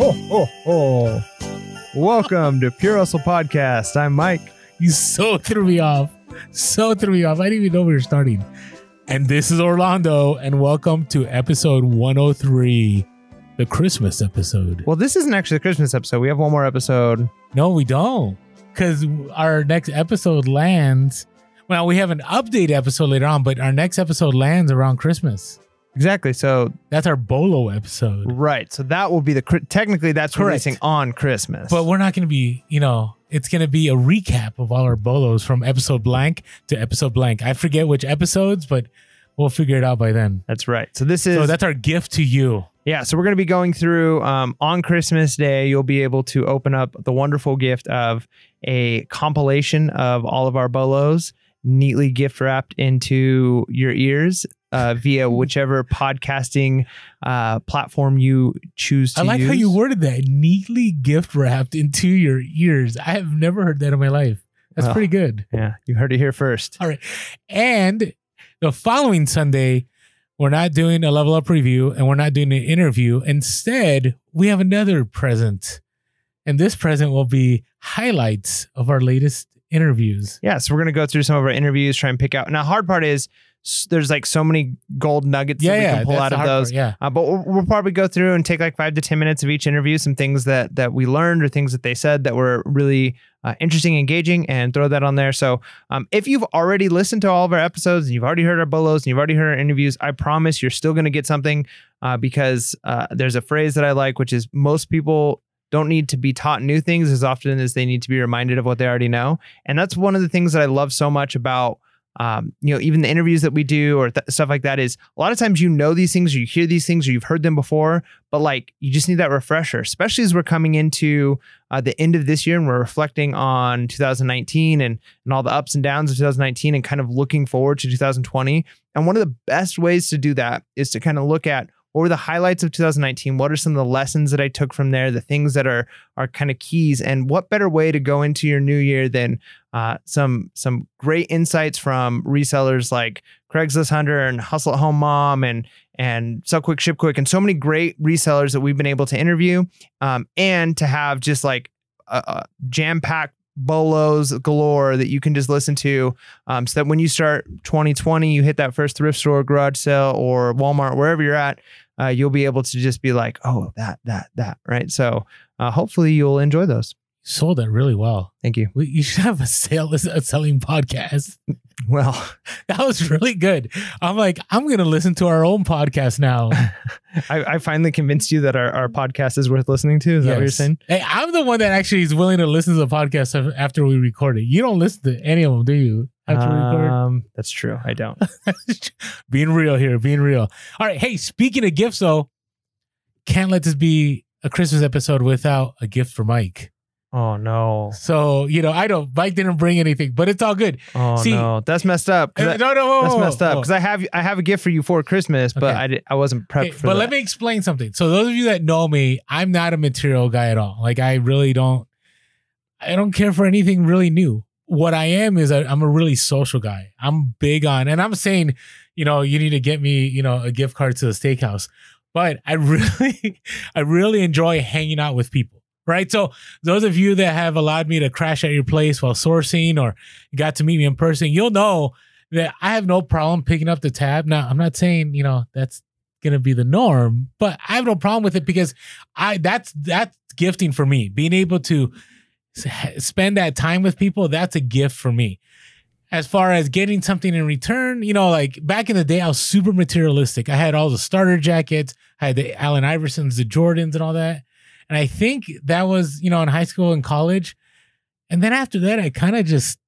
Ho, ho, ho. Welcome to Pure Hustle Podcast. I'm Mike. You so threw me off. So threw me off. I didn't even know we were starting. And this is Orlando, and welcome to episode 103, the Christmas episode. Well, this isn't actually the Christmas episode. We have one more episode. No, we don't. Because our next episode lands. Well, we have an update episode later on, but our next episode lands around Christmas. Exactly. So, That's our Bolo episode. right. So that will be the, technically that's Correct. releasing on Christmas. But we're not going to be, you know, it's going to be a recap of all our bolos from episode blank to episode blank. I forget which episodes, but we'll figure it out by then. that's right. So this is, So that's our gift to you. yeah. So we're going to be going through um, on Christmas Day. You'll be able to open up the wonderful gift of a compilation of all of our bolos neatly gift wrapped into your ears uh, via whichever podcasting uh, platform you choose to I like how you worded that neatly gift wrapped into your ears. I have never heard that in my life. That's Well. pretty good. Yeah, you heard it here first. All right. And the following Sunday, we're not doing a level up review and we're not doing an interview. Instead, we have another present. And this present will be highlights of our latest interviews. Yeah, so we're gonna go through some of our interviews, try and pick out. Now, hard part is there's like so many gold nuggets Yeah, that we yeah. can pull out of those. part, Yeah. Uh, but we'll, we'll probably go through and take like five to ten minutes of each interview, some things that that we learned or things that they said that were really uh, interesting, engaging, and throw that on there. So, um, if you've already listened to all of our episodes and you've already heard our bolos and you've already heard our interviews, I promise you're still going to get something uh, because uh, there's a phrase that I like, which is most people don't need to be taught new things as often as they need to be reminded of what they already know. And that's one of the things that I love so much about um, you know, even the interviews that we do or th- stuff like that is a lot of times you know these things or you hear these things or you've heard them before, but like you just need that refresher, especially as we're coming into uh, the end of this year and we're reflecting on 2019 and and all the ups and downs of 2019 and kind of looking forward to 2020. And one of the best ways to do that is to kind of look at what were the highlights of 2019? What are some of the lessons that I took from there? The things that are are kind of keys, and what better way to go into your new year than uh, some some great insights from resellers like Craigslist Hunter and Hustle at Home Mom and and Sell Quick Ship Quick and so many great resellers that we've been able to interview, um, and to have just like a, a jam packed bolos galore that you can just listen to um, so that when you start 2020 you hit that first thrift store garage sale or walmart wherever you're at uh, you'll be able to just be like oh that that that right so uh, hopefully you'll enjoy those Sold that really well. thank you We, you should have a sales a selling podcast. Well That was really good. I'm like, I'm gonna listen to our own podcast now. I, I finally convinced you that our, our podcast is worth listening to is that what you're saying Hey, I'm the one that actually is willing to listen to the podcast after we record it. You don't listen to any of them, do you? After we record? um, that's true i don't being real here, being real. All right. Hey, speaking of gifts, though, can't let this be a Christmas episode without a gift for Mike. Oh no So, you know, I don't, Mike didn't bring anything, but it's all good. oh See- no that's messed up Uh, I- no, no, whoa, that's whoa, messed up because i have i have a gift for you for christmas but Okay. i did, i wasn't prepped Okay, for but that. let me explain something. So those of you that know me, I'm not a material guy at all. Like I really don't I don't care for anything really new. What I am is I, I'm a really social guy. I'm big on and I'm saying, you know, you need to get me, you know, a gift card to the steakhouse. But I really I really enjoy hanging out with people. Right. So those of you that have allowed me to crash at your place while sourcing or got to meet me in person, you'll know that I have no problem picking up the tab. Now, I'm not saying, you know, that's gonna be the norm, but I have no problem with it because I that's that's gifting for me. Being able to spend that time with people, that's a gift for me. As far as getting something in return, you know, like back in the day, I was super materialistic. I had all the starter jackets, I had the Allen Iversons, the Jordans, and all that. And I think that was, you know, in high school and college. And then after that, I kind of just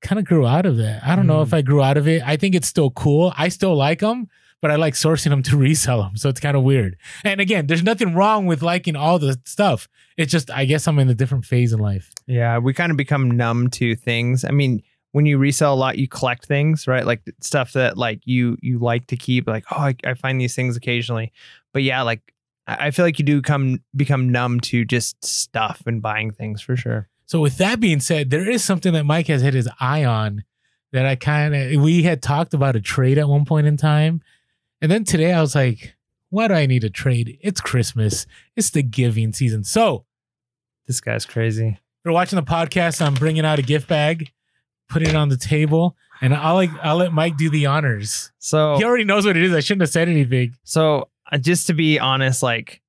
kind of grew out of that. I don't know Mm. if I grew out of it. I think it's still cool. I still like them, but I like sourcing them to resell them. So it's kind of weird. And again, there's nothing wrong with liking all the stuff. It's just, I guess I'm in a different phase in life. Yeah, we kind of become numb to things. I mean, when you resell a lot, you collect things, right? Like stuff that like you you like to keep. Like, oh, I, I find these things occasionally. But yeah, like I feel like you do come become numb to just stuff and buying things for sure. So with that being said, there is something that Mike has hit his eye on that I kind of we had talked about a trade at one point in time. And then today I was like, Why do I need a trade? It's Christmas. It's the giving season. So This guy's crazy. if you're watching the podcast, I'm bringing out a gift bag, putting it on the table, and I'll like I'll let Mike do the honors. So He already knows what it is. I shouldn't have said anything. So just to be honest, like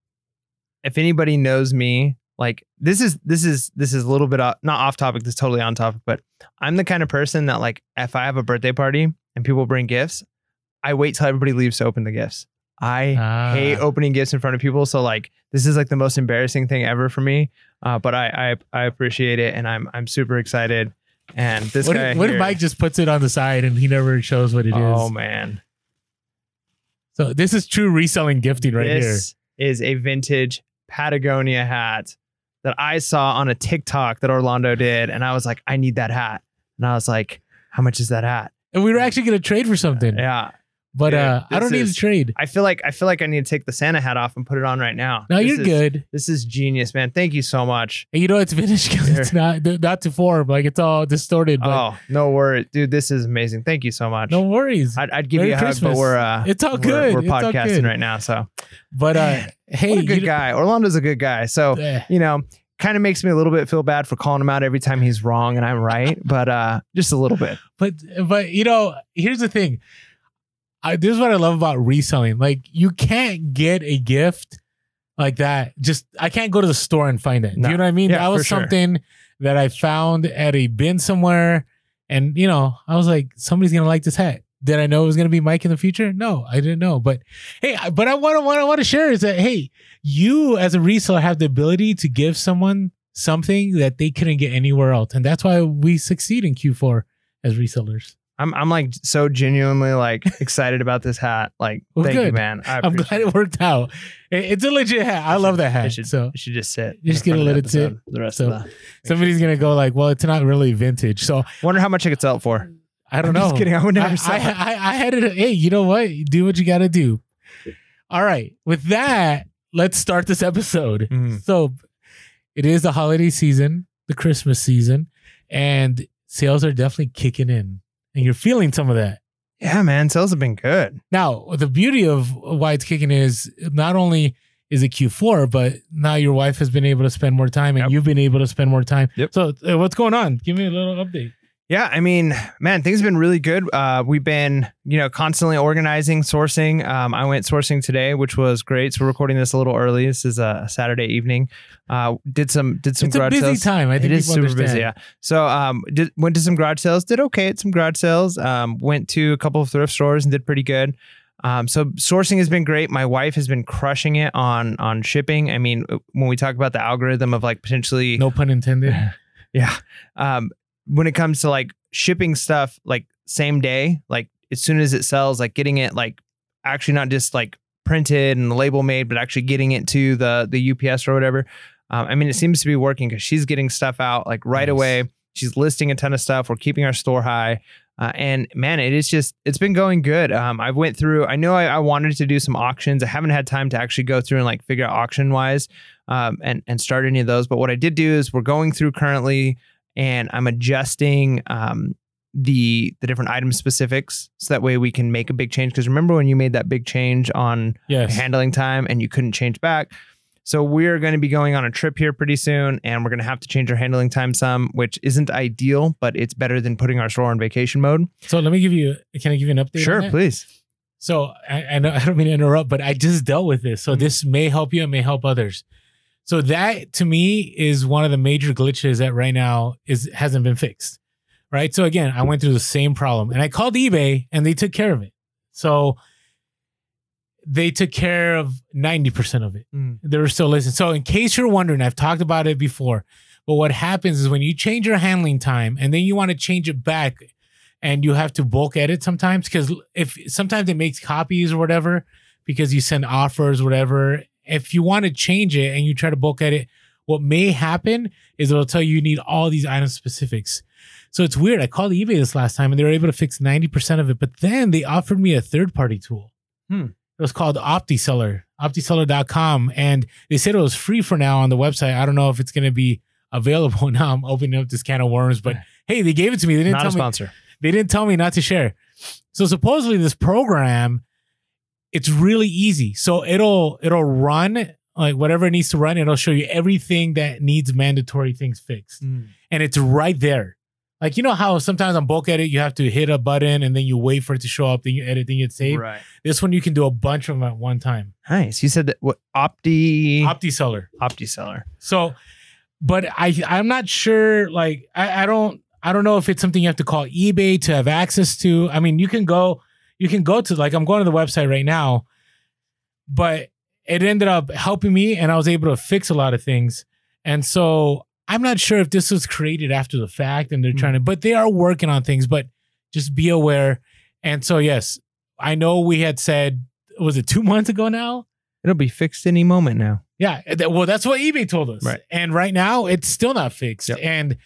if anybody knows me, like this is this is this is a little bit off, not off topic. This is totally on topic, but I'm the kind of person that like if I have a birthday party and people bring gifts, I wait till everybody leaves to open the gifts. I Ah. hate opening gifts in front of people. So like this is like the most embarrassing thing ever for me. Uh, but I, I I appreciate it and I'm I'm super excited. And this What, guy if, what if Mike just puts it on the side and he never shows what it is? oh man, So this is true reselling gifting right here. this is a vintage Patagonia hat that I saw on a TikTok that Orlando did, and I was like, I need that hat. And I was like, How much is that hat? And we were actually going to trade for something. Yeah, but dude, uh, I don't need to trade. I feel like I feel like I need to take the Santa hat off and put it on right now. No, This you're is- good. This is genius, man. Thank you so much. And you know it's vintage because it's not not to form. Like it's all distorted. But Oh, no worry, dude. This is amazing. Thank you so much. no worries. I'd, I'd give Merry you a hug, Christmas. but we're uh, It's all we're- good. We're, podcasting good. right now, so but uh, hey, good you- guy. Orlando's a good guy. So eh, you know, kind of makes me a little bit feel bad for calling him out every time he's wrong and I'm right, but uh just a little bit. but but you know, here's the thing. I, this is what I love about reselling. Like you can't get a gift like that. Just I can't go to the store and find it. Do No. you know what I mean? Yeah, that was sure. something that I found at a bin somewhere, and you know, I was like, somebody's gonna like this hat. Did I know it was gonna be Mike in the future? No, I didn't know. But hey, but I want to what I want to share is that hey, you as a reseller have the ability to give someone something that they couldn't get anywhere else, and that's why we succeed in Q4 as resellers. I'm I'm like so genuinely like excited about this hat. Like Well, thank you, man. I I'm glad it worked out. It- It's a legit hat. I love that It hat. should, So it should just sit. You Just gonna let it the sit. The rest So, of the somebody's gonna go like, "Well, it's not really vintage." So wonder how much I could sell it for. I don't I'm know. Just kidding. I would never I, sell I, it. I, I had it. Hey, you know what? Do what you got to do. All right. With that, let's start this episode. Mhm. So, it is the holiday season, the Christmas season, and sales are definitely kicking in, and you're feeling some of that. Yeah, man. Sales have been good. Now, the beauty of why it's kicking is not only is it Q4, but now your wife has been able to spend more time and Yep. you've been able to spend more time. Yep. So, uh, what's going on? Give me a little update. Yeah, I mean, man, things have been really good. Uh, we've been, you know, constantly organizing, sourcing. Um, I went sourcing today, which was great. So we're recording this a little early. This is a Saturday evening. Uh, did some did some it's a garage busy sales. time. I think it is super busy. Yeah. So um, did, went to some garage sales. Did okay at some garage sales. Um, went to a couple of thrift stores and did pretty good. Um, so sourcing has been great. My wife has been crushing it on on shipping. I mean, when we talk about the algorithm of like potentially No pun intended. yeah. Um, when it comes to like shipping stuff like same day, like as soon as it sells, like getting it like actually not just like printed and the label made, but actually getting it to the the UPS or whatever. Um, I mean, it seems to be working because she's getting stuff out like right Nice. away. She's listing a ton of stuff. We're keeping our store high. Uh, and man, it is just it's been going good. Um, I went through. I know I, I wanted to do some auctions. I haven't had time to actually go through and like figure out auction wise, um, and and start any of those. But what I did do is we're going through currently, and I'm adjusting um, the the different item specifics so that way we can make a big change. Because remember when you made that big change on Yes. handling time and you couldn't change back. So we're going to be going on a trip here pretty soon, and we're going to have to change our handling time some, which isn't ideal, but it's better than putting our store on vacation mode. So let me give you. Can I give you an update? Sure, please. So I, I know I don't mean to interrupt, but I just dealt with this. So Mhm. this may help you. It may help others. So that to me is one of the major glitches that right now is hasn't been fixed. Right. So again, I went through the same problem and I called eBay and they took care of it. So they took care of 90% of it. Mm. They were still listening. So in case you're wondering, I've talked about it before. But what happens is when you change your handling time and then you want to change it back and you have to bulk edit sometimes because if sometimes it makes copies or whatever because you send offers whatever if you want to change it and you try to bulk edit what may happen is it'll tell you you need all these item specifics. So it's weird i called ebay this last time and they were able to fix 90% of it but then they offered me a third party tool. Hmm. it was called optiseller optiseller.com and they said it was free for now on the website. I don't know if it's going to be available now. I'm opening up this can of worms but hey they gave it to me. They didn't Not a tell me they didn't tell me not to share. So supposedly this program it's really easy. So it'll it'll run like whatever it needs to run. It'll show you everything that needs mandatory things fixed, mm. and it's right there. Like you know how sometimes on bulk edit you have to hit a button and then you wait for it to show up, then you edit, then you save. Right. This one you can do a bunch of them at one time. Nice. You said that what Opti OptiSeller. OptiSeller. So, but I I'm not sure. Like I, I don't I don't know if it's something you have to call eBay to have access to. I mean, you can go you can go to like I'm going to the website right now, but it ended up helping me and I was able to fix a lot of things. And so I'm not sure if this was created after the fact and they're Hmm. trying to, but they are working on things. But just be aware. And so yes, I know we had said was it two months ago now? It'll be fixed any moment now. Yeah. Well, that's what eBay told us. Right. And right now, it's still not fixed. Yep. And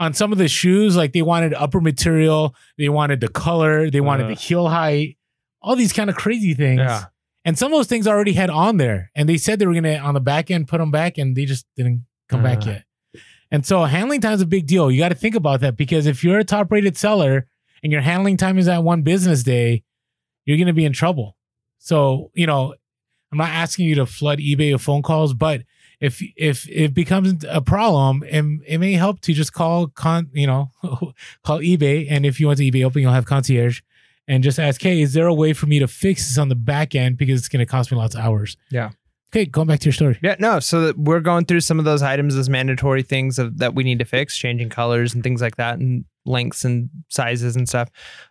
on some of the shoes, like they wanted upper material, they wanted the color, they wanted Uh. the heel height, all these kind of crazy things. Yeah. And some of those things already had on there. And they said they were to, on the back end, put them back, and they just didn't come back Uh. yet. And so handling time is a big deal. You got to think about that because if you're a top rated seller and your handling time is at one business day, you're to be in trouble. So, you know, I'm not asking you to flood eBay with phone calls, but if if it becomes a problem, it, it may help to just call con, you know, call eBay. And if you want to eBay open, you'll have concierge and just ask, hey, is there a way for me to fix this on the back end because it's going to cost me lots of hours? Yeah. Okay, going back to your story. Yeah, no. So that we're going through some of those items as mandatory things of, that we need to fix, changing colors and things like that, and lengths and sizes and stuff.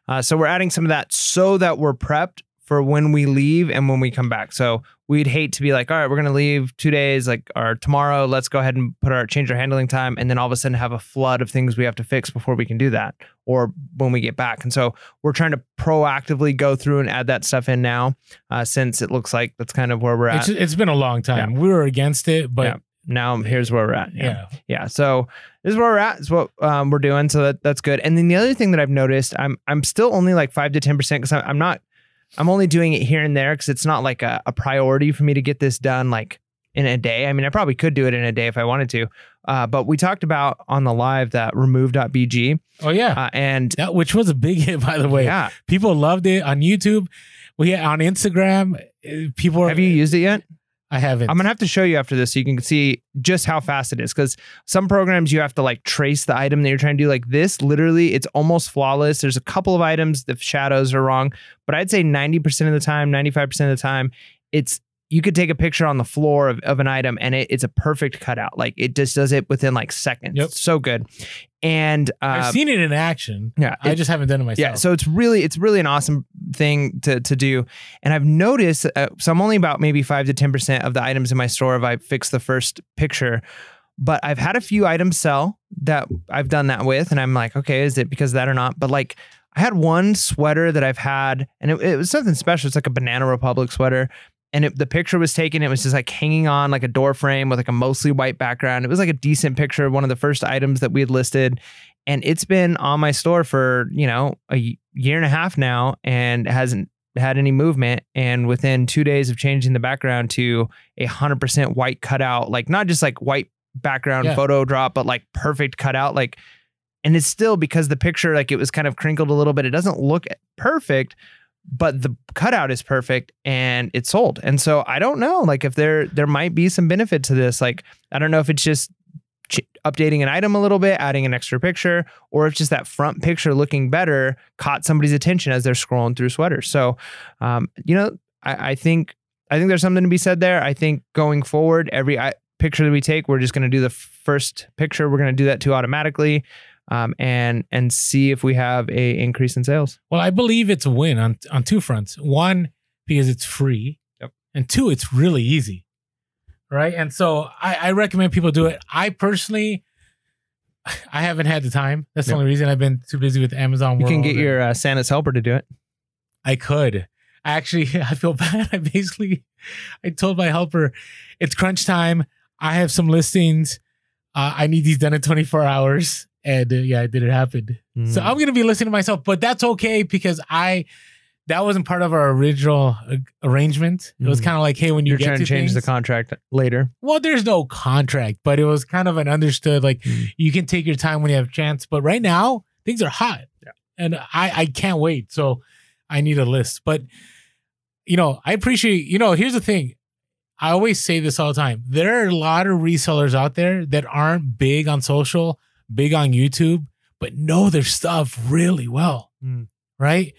Uh, so we're adding some of that so that we're prepped for when we leave and when we come back. So we'd hate to be like, all right, we're gonna leave two days, like or tomorrow. Let's go ahead and put our change our handling time, and then all of a sudden have a flood of things we have to fix before we can do that, or when we get back. And so we're trying to proactively go through and add that stuff in now, uh, since it looks like that's kind of where we're at. It's, it's been a long time. We were against it, but Yeah. now here's where we're at. yeah. yeah so this is where we're at is what um, we're doing so that that's good and then the other thing that i've noticed i'm i'm still only like 5 to 10 percent because i'm not i'm only doing it here and there because it's not like a, a priority for me to get this done like in a day i mean i probably could do it in a day if i wanted to uh, but we talked about on the live that remove.bg Oh yeah. uh, and that which was a big hit, by the way. yeah People loved it on YouTube. We on Instagram. uh, People are, have you used it yet I haven't. I'm gonna have to show you after this so you can see just how fast it is. Because some programs you have to like trace the item that you're trying to do. Like this, literally, it's almost flawless. There's a couple of items the shadows are wrong, but I'd say 90% of the time, 95% of the time, it's you could take a picture on the floor of, of an item and it, it's a perfect cutout. Like it just does it within like seconds. Yep. So good. And uh, I've seen it in action. yeah, I just haven't done it myself. yeah, so it's really it's really an awesome thing to to do, and I've noticed. Uh, so I'm only about maybe five to ten percent of the items in my store if I fix the first picture, but I've had a few items sell that I've done that with, and I'm like, okay, is it because of that or not? But like, I had one sweater that I've had, and it, it was something special. It's like a Banana Republic sweater. And it, the picture was taken. It was just like hanging on like a door frame with like a mostly white background. It was like a decent picture of one of the first items that we had listed and it's been on my store for you know a year and a half now and hasn't had any movement and within two days of changing the background to a hundred percent white cutout like not just like white background Yeah. photo drop but like perfect cutout like and it's still because the picture like it was kind of crinkled a little bit it doesn't look perfect but the cutout is perfect and it's sold and so i don't know like if there there might be some benefit to this like i don't know if it's just ch- updating an item a little bit, adding an extra picture, or if just that front picture looking better caught somebody's attention as they're scrolling through sweaters. So, um, you know, I, I think I think there's something to be said there. I think going forward, every I, picture that we take, we're just going to do the first picture. We're going to do that too automatically, um, and and see if we have a increase in sales. Well, I believe it's a win on on two fronts. One, because it's free. Yep. And two, it's really easy. Right. And so I, I recommend people do it. I personally I haven't had the time. That's the only reason I've been too busy with Amazon You can get your uh, Santa's helper to do it. I could. I actually, I feel bad. I basically I told my helper it's crunch time. I have some listings. Uh, I need these done in 24 hours. And uh, yeah, it didn't happen. So Mm. I'm gonna be listening to myself, but that's okay because I that wasn't part of our original uh, arrangement. It was Mm. kind of like, hey, when you you're get trying to change the contract later. well, there's no contract, but it was kind of an understood like Mm. you can take your time when you have a chance. But right now, things are hot, Yeah. and I I can't wait. So I need a list. But you know, I appreciate, you know, here's the thing. I always say this all the time. There are a lot of resellers out there that aren't big on social, big on YouTube, but know their stuff really well. Mm. Right.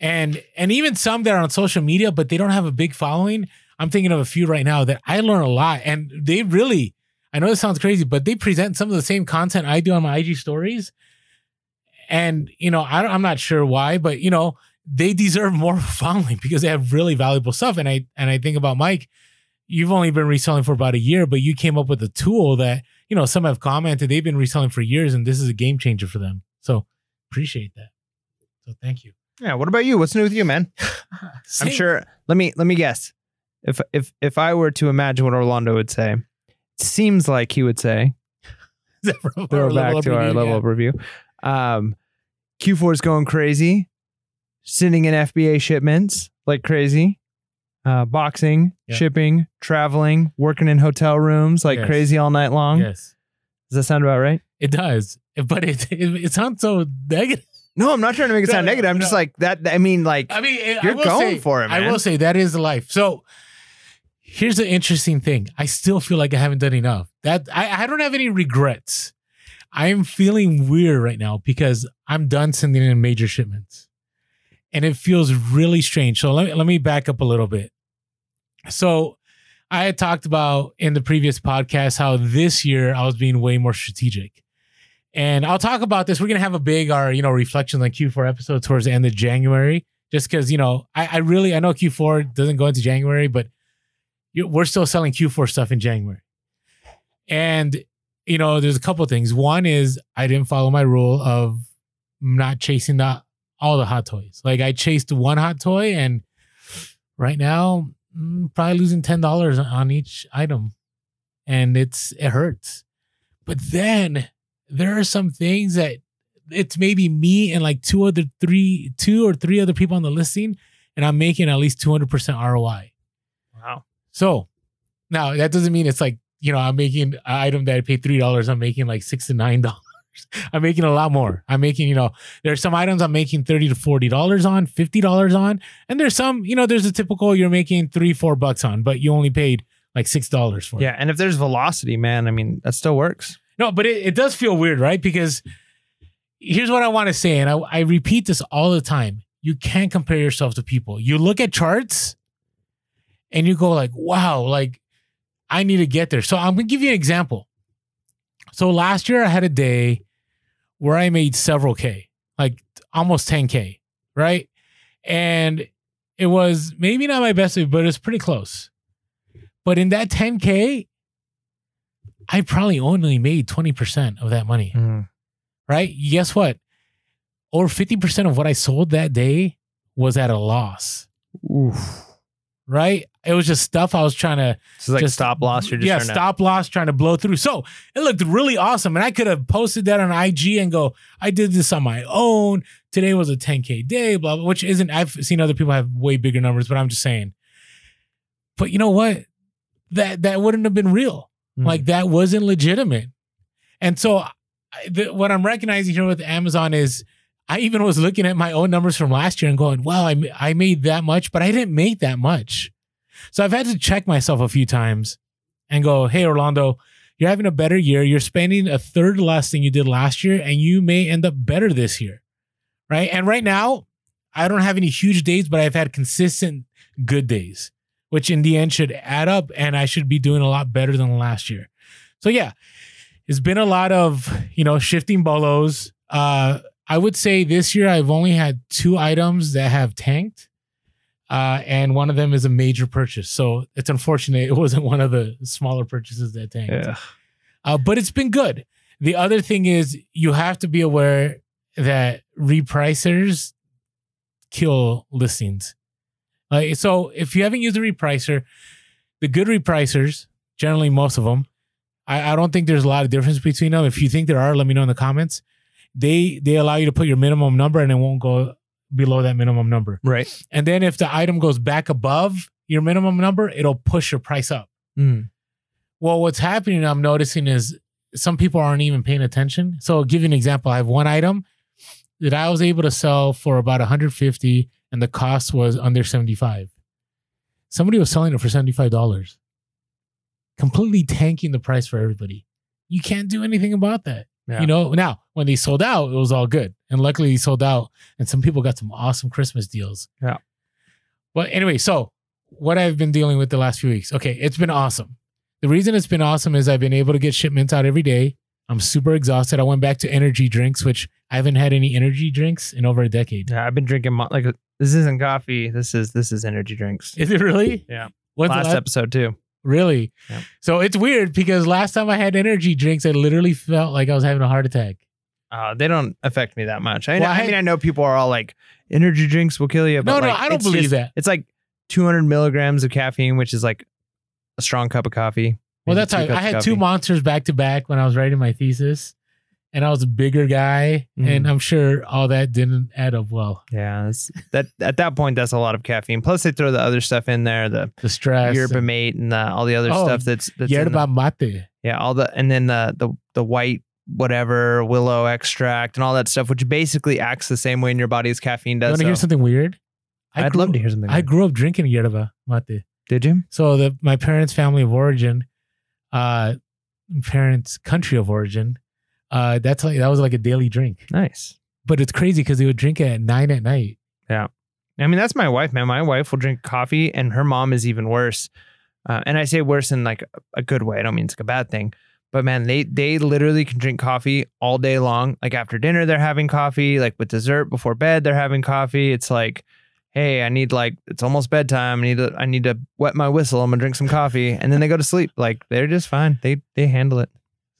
And and even some that are on social media, but they don't have a big following. I'm thinking of a few right now that I learn a lot. And they really, I know this sounds crazy, but they present some of the same content I do on my IG stories. And, you know, I I'm not sure why, but you know, they deserve more following because they have really valuable stuff. And I and I think about Mike, you've only been reselling for about a year, but you came up with a tool that, you know, some have commented they've been reselling for years and this is a game changer for them. So appreciate that. So thank you. Yeah. What about you? What's new with you, man? I'm sure. Let me let me guess. If if if I were to imagine what Orlando would say, it seems like he would say, throw our it level back to our level yeah. up review. Um, Q4 is going crazy, sending in FBA shipments like crazy, uh, boxing, Yeah. shipping, traveling, working in hotel rooms like Yes. crazy all night long. Yes, Does that sound about right? it does. But it, it, it sounds so negative. No, I'm not trying to make it sound no, negative. I'm no. just like that. I mean, like I mean, I you're will going say, for it, man. I will say that is life. So here's the interesting thing. I still feel like I haven't done enough. That I, I don't have any regrets. I'm feeling weird right now because I'm done sending in major shipments. And it feels really strange. So let me let me back up a little bit. So I had talked about in the previous podcast how this year I was being way more strategic. And I'll talk about this. We're gonna have a big our, you know, reflections on Q4 episode towards the end of January just because you know I, I really I know Q4 doesn't go into January, but we're still selling Q4 stuff in January, and you know there's a couple things. One is I didn't follow my rule of not chasing the all the hot toys. Like I chased one hot toy, and right now mm, probably losing ten dollars on each item, and it's it hurts. But then there are some things that it's maybe me and like two other three two or three other people on the listing and i'm making at least 200% roi wow. so now that doesn't mean it's like you know i'm making an item that i paid three dollars i'm making like six to nine dollars i'm making a lot more i'm making you know there's some items i'm making 30 to 40 dollars on 50 dollars on and there's some you know there's a typical you're making three four bucks on but you only paid like six dollars for it Yeah, and if there's velocity, man, I mean that still works. no, but it, it does feel weird, right? Because here's what I want to say, and I, I repeat this all the time. You can't compare yourself to people. You look at charts and you go like, wow, like I need to get there. So I'm gonna give you an example. So last year I had a day where I made several K, like almost 10K, right? And it was maybe not my best, but it was pretty close. But in that 10K, I probably only made 20% of that money, mm-hmm. right? Guess what? Over 50% of what I sold that day was at a loss, Oof. Right? It was just stuff I was trying to is like Just- stop loss. You're just yeah, trying to- stop loss trying to blow through. So it looked really awesome. And I could have posted that on IG and go, I did this on my own. Today was a 10K day, blah, blah, which isn't, I've seen other people have way bigger numbers, but I'm just saying. But you know what? That that wouldn't have been real. Mm. Like that wasn't legitimate. And so I, the, what I'm recognizing here with Amazon is I even was looking at my own numbers from last year and going, wow, I, I made that much, but I didn't make that much. So I've had to check myself a few times and go, hey, Orlando, you're having a better year. You're spending a third less than you did last year, and you may end up better this year. Right. And right now, I don't have any huge days, but I've had consistent good days, which in the end should add up, and I should be doing a lot better than last year. So yeah, it's been a lot of, you know, shifting bolos. Uh, I would say this year I've only had two items that have tanked uh, and one of them is a major purchase. So it's unfortunate it wasn't one of the smaller purchases that tanked. Yeah. Uh, but it's been good. The other thing is you have to be aware that repricers kill listings. Like so, if you haven't used a repricer, the good repricers, generally most of them, I, I don't think there's a lot of difference between them. If you think there are, let me know in the comments. They they allow you to put your minimum number and it won't go below that minimum number. Right. And then if the item goes back above your minimum number, it'll push your price up. Mm. Well, what's happening, I'm noticing is some people aren't even paying attention. So I'll give you an example. I have one item that I was able to sell for about 150 and the cost was under 75. somebody was selling it for $75, completely tanking the price for everybody. You can't do anything about that. Yeah. You know, now when they sold out, it was all good. And luckily they sold out and some people got some awesome Christmas deals. Yeah. But anyway, so what I've been dealing with the last few weeks. Okay, it's been awesome. The reason it's been awesome is I've been able to get shipments out every day. I'm super exhausted. I went back to energy drinks, which I haven't had any energy drinks in over a decade. Yeah, I've been drinking mo- like this isn't coffee. This is this is energy drinks. Is it really? Yeah. What's Last last- episode too. Really? Yep. So it's weird because last time I had energy drinks, I literally felt like I was having a heart attack. Uh, they don't affect me that much. I, Well, I, I- mean, I know people are all like, energy drinks will kill you. But No, no, like, I don't believe just- that. It's like 200 milligrams of caffeine, which is like a strong cup of coffee. Well, that's how I had two monsters back to back when I was writing my thesis, and I was a bigger guy, Mhm. and I'm sure all that didn't add up well. Yeah, that at that point, that's a lot of caffeine. Plus, they throw the other stuff in there, the The stress. yerba mate and the, all the other Oh, stuff that's that's Yerba mate. yeah, all the and then the the the white whatever willow extract and all that stuff, which basically acts the same way in your body as caffeine does. You want to hear something weird? I I'd grew- love to hear something. I grew up drinking yerba mate. Did you? So the my parents' family of origin, uh, parents' country of origin, uh, that's like that was like a daily drink. Nice. But it's crazy because they would drink it at nine at night. Yeah. I mean, that's my wife, man. My wife will drink coffee, and her mom is even worse. Uh, and I say worse in like a good way. I don't mean it's like a bad thing. But man, they they literally can drink coffee all day long. Like after dinner, they're having coffee. Like with dessert before bed, they're having coffee. It's like, hey, I need like it's almost bedtime. I need to I need to wet my whistle. I'm gonna drink some coffee, and then they go to sleep. Like they're just fine. They they handle it.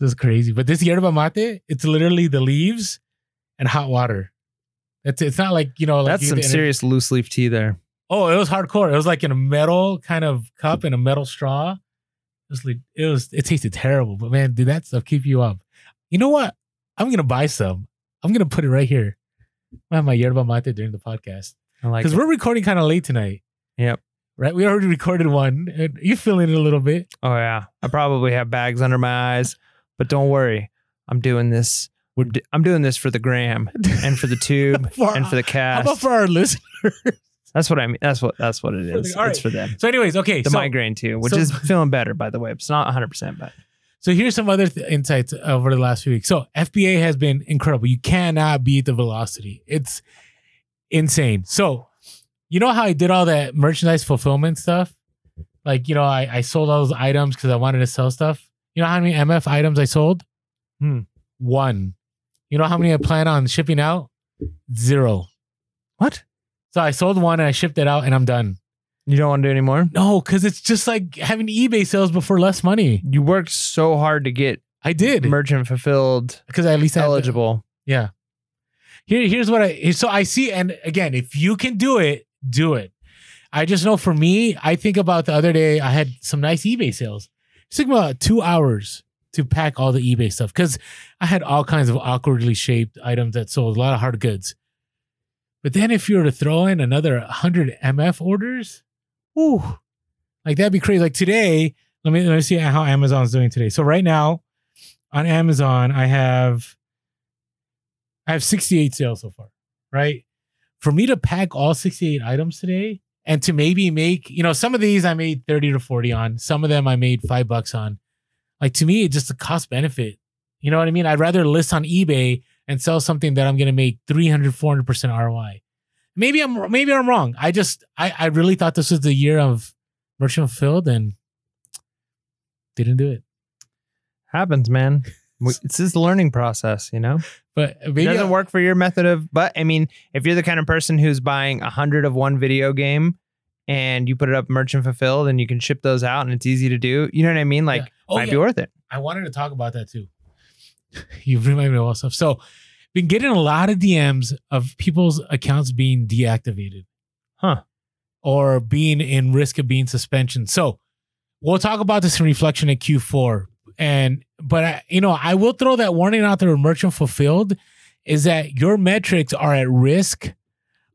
This is crazy. But this yerba mate, it's literally the leaves and hot water. It's it's not like you know like That's some serious loose leaf tea there. Oh, it was hardcore. It was like in a metal kind of cup and a metal straw. It was like it was. It tasted terrible, but man, did that stuff keep you up? You know what? I'm gonna buy some. I'm gonna put it right here. I have my yerba mate during the podcast I like because we're recording kind of late tonight. Yep. Right. We already recorded one. And you feeling it a little bit? Oh yeah, I probably have bags under my eyes, but don't worry, I'm doing this. I'm doing this for the gram and for the tube For- and for the cast. How about for our listeners? that's what I mean. That's what that's what it is. All it's right. for them. So, anyways, okay. The so, migraine too, which so- is feeling better by the way. It's not 100, percent but So here's some other th- insights over the last few weeks. So FBA has been incredible. You cannot beat the velocity. It's insane. So you know how I did all that merchandise fulfillment stuff? Like, you know, I, I sold all those items because I wanted to sell stuff. You know how many MF items I sold? Hmm. One. You know how many I plan on shipping out? Zero. what? So I sold one and I shipped it out and I'm done. You don't want to do anymore? No, because it's just like having eBay sales before less money. You worked so hard to get I did. merchant fulfilled Because at least eligible. Yeah. Here, here's what I so I see, and again, if you can do it, do it. I just know for me, I think about the other day, I had some nice eBay sales. It took about uh, two hours to pack all the eBay stuff because I had all kinds of awkwardly shaped items that sold a lot of hard goods. But then if you were to throw in another 100 MF orders, ooh, like that'd be crazy. Like today, let me let me see how Amazon's doing today. So right now on Amazon, I have I have 68 sales so far, right? For me to pack all 68 items today and to maybe make, you know, some of these I made 30 to 40 on, some of them I made five bucks on. Like to me, it's just a cost benefit. You know what I mean? I'd rather list on eBay and sell something that I'm going to make 300, 400% ROI. Maybe I'm, maybe I'm wrong. I just, I, I really thought this was the year of merchant fulfilled and didn't do it. Happens, man. It's this learning process, you know. But It maybe doesn't I- work for your method of, but I mean, if you're the kind of person who's buying a hundred of one video game and you put it up merchant fulfilled and you can ship those out and it's easy to do, you know what I mean? Like, Yeah. Oh, might yeah. be worth it. I wanted to talk about that too. you remind me of all stuff. So, been getting a lot of DMs of people's accounts being deactivated, Huh. or being in risk of being suspension. So, we'll talk about this in reflection at Q4. And but I, you know, I will throw that warning out there. Merchant fulfilled is that your metrics are at risk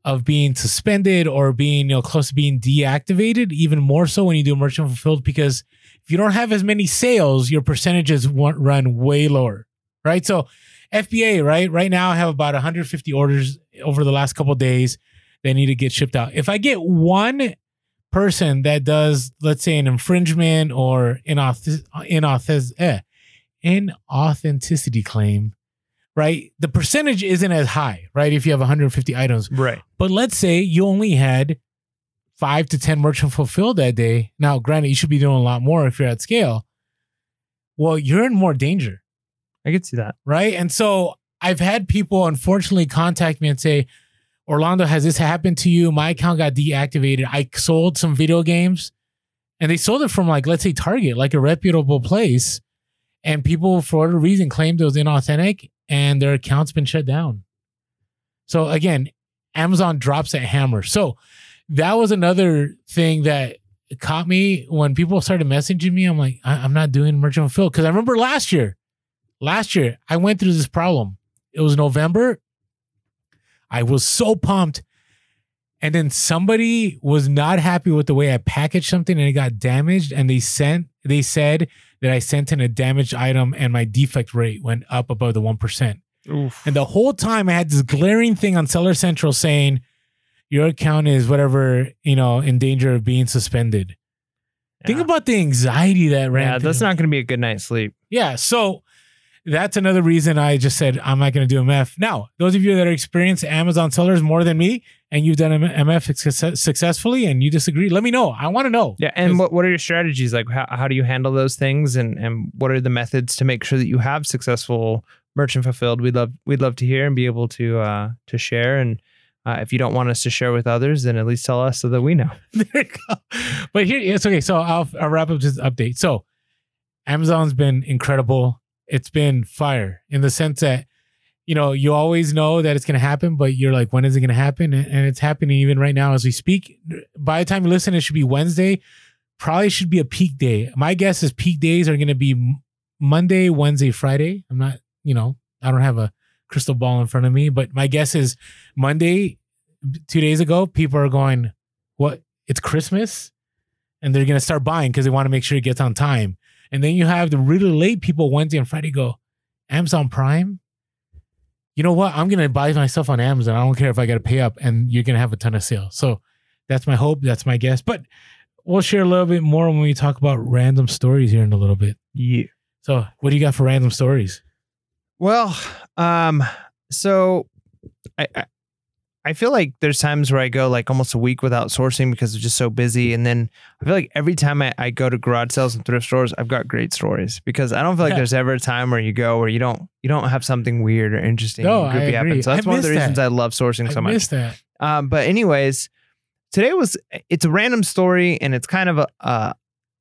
of being suspended or being you know close to being deactivated. Even more so when you do merchant fulfilled because if you don't have as many sales, your percentages won't run way lower, right? So FBA, right? Right now I have about 150 orders over the last couple days that need to get shipped out. If I get one person that does, let's say, an infringement or inauth- inauth- eh, inauthenticity claim, right? The percentage isn't as high, right? If you have 150 items. Right. But let's say you only had five to 10 merchant fulfilled that day. Now, granted, you should be doing a lot more if you're at scale. Well, you're in more danger, I could see that. right? And so I've had people unfortunately contact me and say, Orlando, has this happened to you? My account got deactivated. I sold some video games and they sold it from like, let's say Target, like a reputable place. And people, for whatever reason, claimed it was inauthentic and their account's been shut down. So again, Amazon drops that hammer. So that was another thing that caught me when people started messaging me. I'm like, I- I'm not doing merchant fulfill because I remember last year, last year I went through this problem. It was November. I was so pumped. And then somebody was not happy with the way I packaged something and it got damaged. And they sent, they said that I sent in a damaged item and my defect rate went up above the 1%. Oof. And the whole time I had this glaring thing on Seller Central saying, your account is whatever, you know, in danger of being suspended. Think about the anxiety that ran. Yeah, that's through. not going to be a good night's sleep. Yeah. So that's another reason I just said I'm not going to do a MF. Now, those of you that are experienced Amazon sellers more than me and you've done MF successfully and you disagree, let me know. I want to know. Yeah, And what, what are your strategies? Like, how, how do you handle those things, and and what are the methods to make sure that you have successful merchant fulfilled? We'd love we'd love to hear and be able to uh, to share. And uh, if you don't want us to share with others, then at least tell us so that we know. there you go. But here, it's okay. So I'll, I'll wrap up this update. So Amazon's been incredible. It's been fire in the sense that, you know, you always know that it's going to happen, but you're like, when is it going to happen? And it's happening even right now as we speak. By the time you listen, it should be Wednesday. Probably should be a peak day. My guess is peak days are going to be Monday, Wednesday, Friday. I'm not, you know, I don't have a crystal ball in front of me, but my guess is Monday, two days ago, people are going, what? It's Christmas? And they're going to start buying because they want to make sure it gets on time. And then you have the really late people Wednesday and Friday go, Amazon Prime? You know what? I'm going to buy myself on Amazon. I don't care if I got to pay up and you're going to have a ton of sales. So that's my hope. That's my guess. But we'll share a little bit more when we talk about random stories here in a little bit. Yeah. So, what do you got for random stories? Well, um, so I, I I feel like there's times where I go like almost a week without sourcing because I'm just so busy, and then I feel like every time I, I go to garage sales and thrift stores, I've got great stories because I don't feel like there's ever a time where you go where you don't you don't have something weird or interesting No, I agree. So that's I one of the reasons that. I love sourcing so I much. missed that. Um, but anyways, today was it's a random story and it's kind of a, a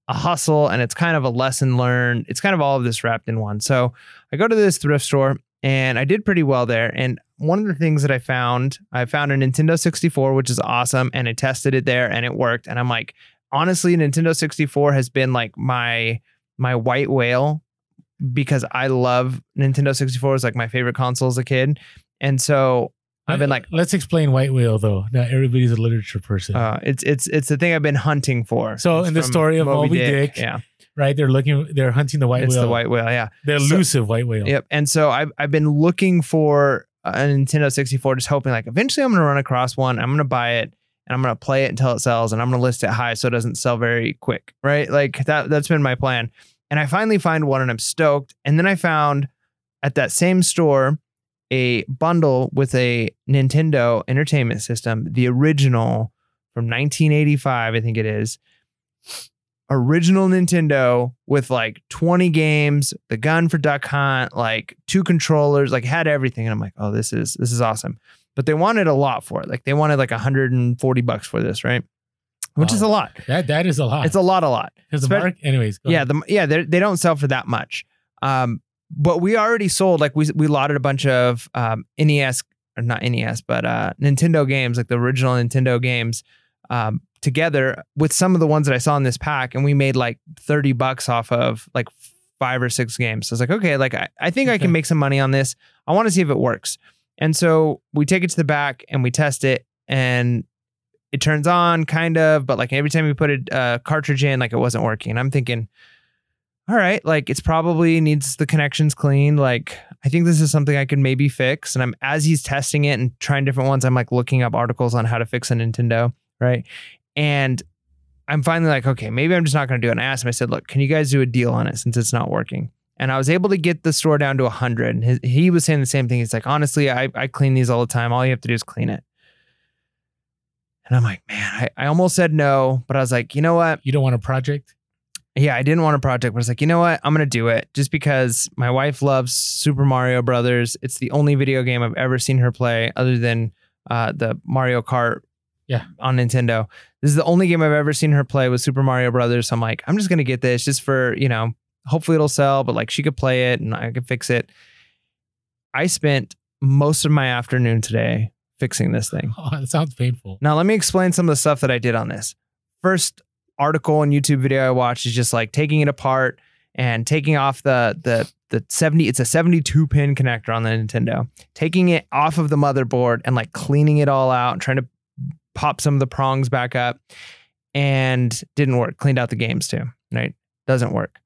a hustle and it's kind of a lesson learned. It's kind of all of this wrapped in one. So I go to this thrift store and I did pretty well there. And one of the things that I found, I found a Nintendo 64, which is awesome, and I tested it there and it worked. And I'm like, honestly, Nintendo 64 has been like my my white whale because I love Nintendo 64 is like my favorite console as a kid. And so I've been like let's explain White Whale though. Not everybody's a literature person. Uh, it's it's it's the thing I've been hunting for. So It's in the story of Moby Dick, yeah, right? They're looking, they're hunting the white it's whale. the white whale. Yeah, the So- elusive white whale. yep. And so I've I've been looking for a Nintendo 64, just hoping like eventually I'm gonna run across one. I'm gonna buy it and I'm gonna play it until it sells, and I'm gonna list it high so it doesn't sell very quick. Right? Like that that's been my plan. And I finally find one, and I'm stoked. And then I found at that same store a bundle with a Nintendo Entertainment System, the original from 1985, I think it is. Original Nintendo with like 20 games, the gun for Duck Hunt, like two controllers, like had everything. And I'm like, oh, this is this is awesome. But they wanted a lot for it. Like they wanted like 140 bucks for this, right? Which is a lot. That that is a lot. It's a lot, a lot. Because the mark, anyways. go Yeah, ahead. the yeah, they they don't sell for that much. Um, but we already sold like we we lotted a bunch of um NES or not NES, but uh Nintendo games, like the original Nintendo games, um, together with some of the ones that I saw in this pack, and we made like 30 bucks off of like five or six games. So I was like, okay, like I, I think I can make some money on this. I want to see if it works. And so we take it to the back and we test it and it turns on kind of, but like every time we put a uh, cartridge in, like it wasn't working. I'm thinking, all right, like it's probably needs the connections cleaned. Like I think this is something I could maybe fix. And I'm as he's testing it and trying different ones, I'm like looking up articles on how to fix a Nintendo, right? And I'm finally like, okay, maybe I'm just not going to do it. And I asked him, I said, look, can you guys do a deal on it since it's not working? And I was able to get the store down to 100. And his, he was saying the same thing. He's like, honestly, I, I clean these all the time. All you have to do is clean it. And I'm like, man, I, I almost said no, but I was like, you know what? You don't want a project? Yeah, I didn't want a project, but I was like, you know what? I'm gonna do it just because my wife loves Super Mario Brothers. It's the only video game I've ever seen her play, other than uh, the Mario Kart. Yeah. On Nintendo, this is the only game I've ever seen her play with Super Mario Brothers. So I'm like, I'm just gonna get this just for you know, hopefully it'll sell, but like she could play it and I could fix it. I spent most of my afternoon today fixing this thing. Oh, that sounds painful. Now, let me explain some of the stuff that I did on this. First article and YouTube video I watched is just like taking it apart and taking off the the the 70 it's a 72 pin connector on the Nintendo. Taking it off of the motherboard and like cleaning it all out and trying to pop some of the prongs back up and didn't work. Cleaned out the games too, right? Doesn't work.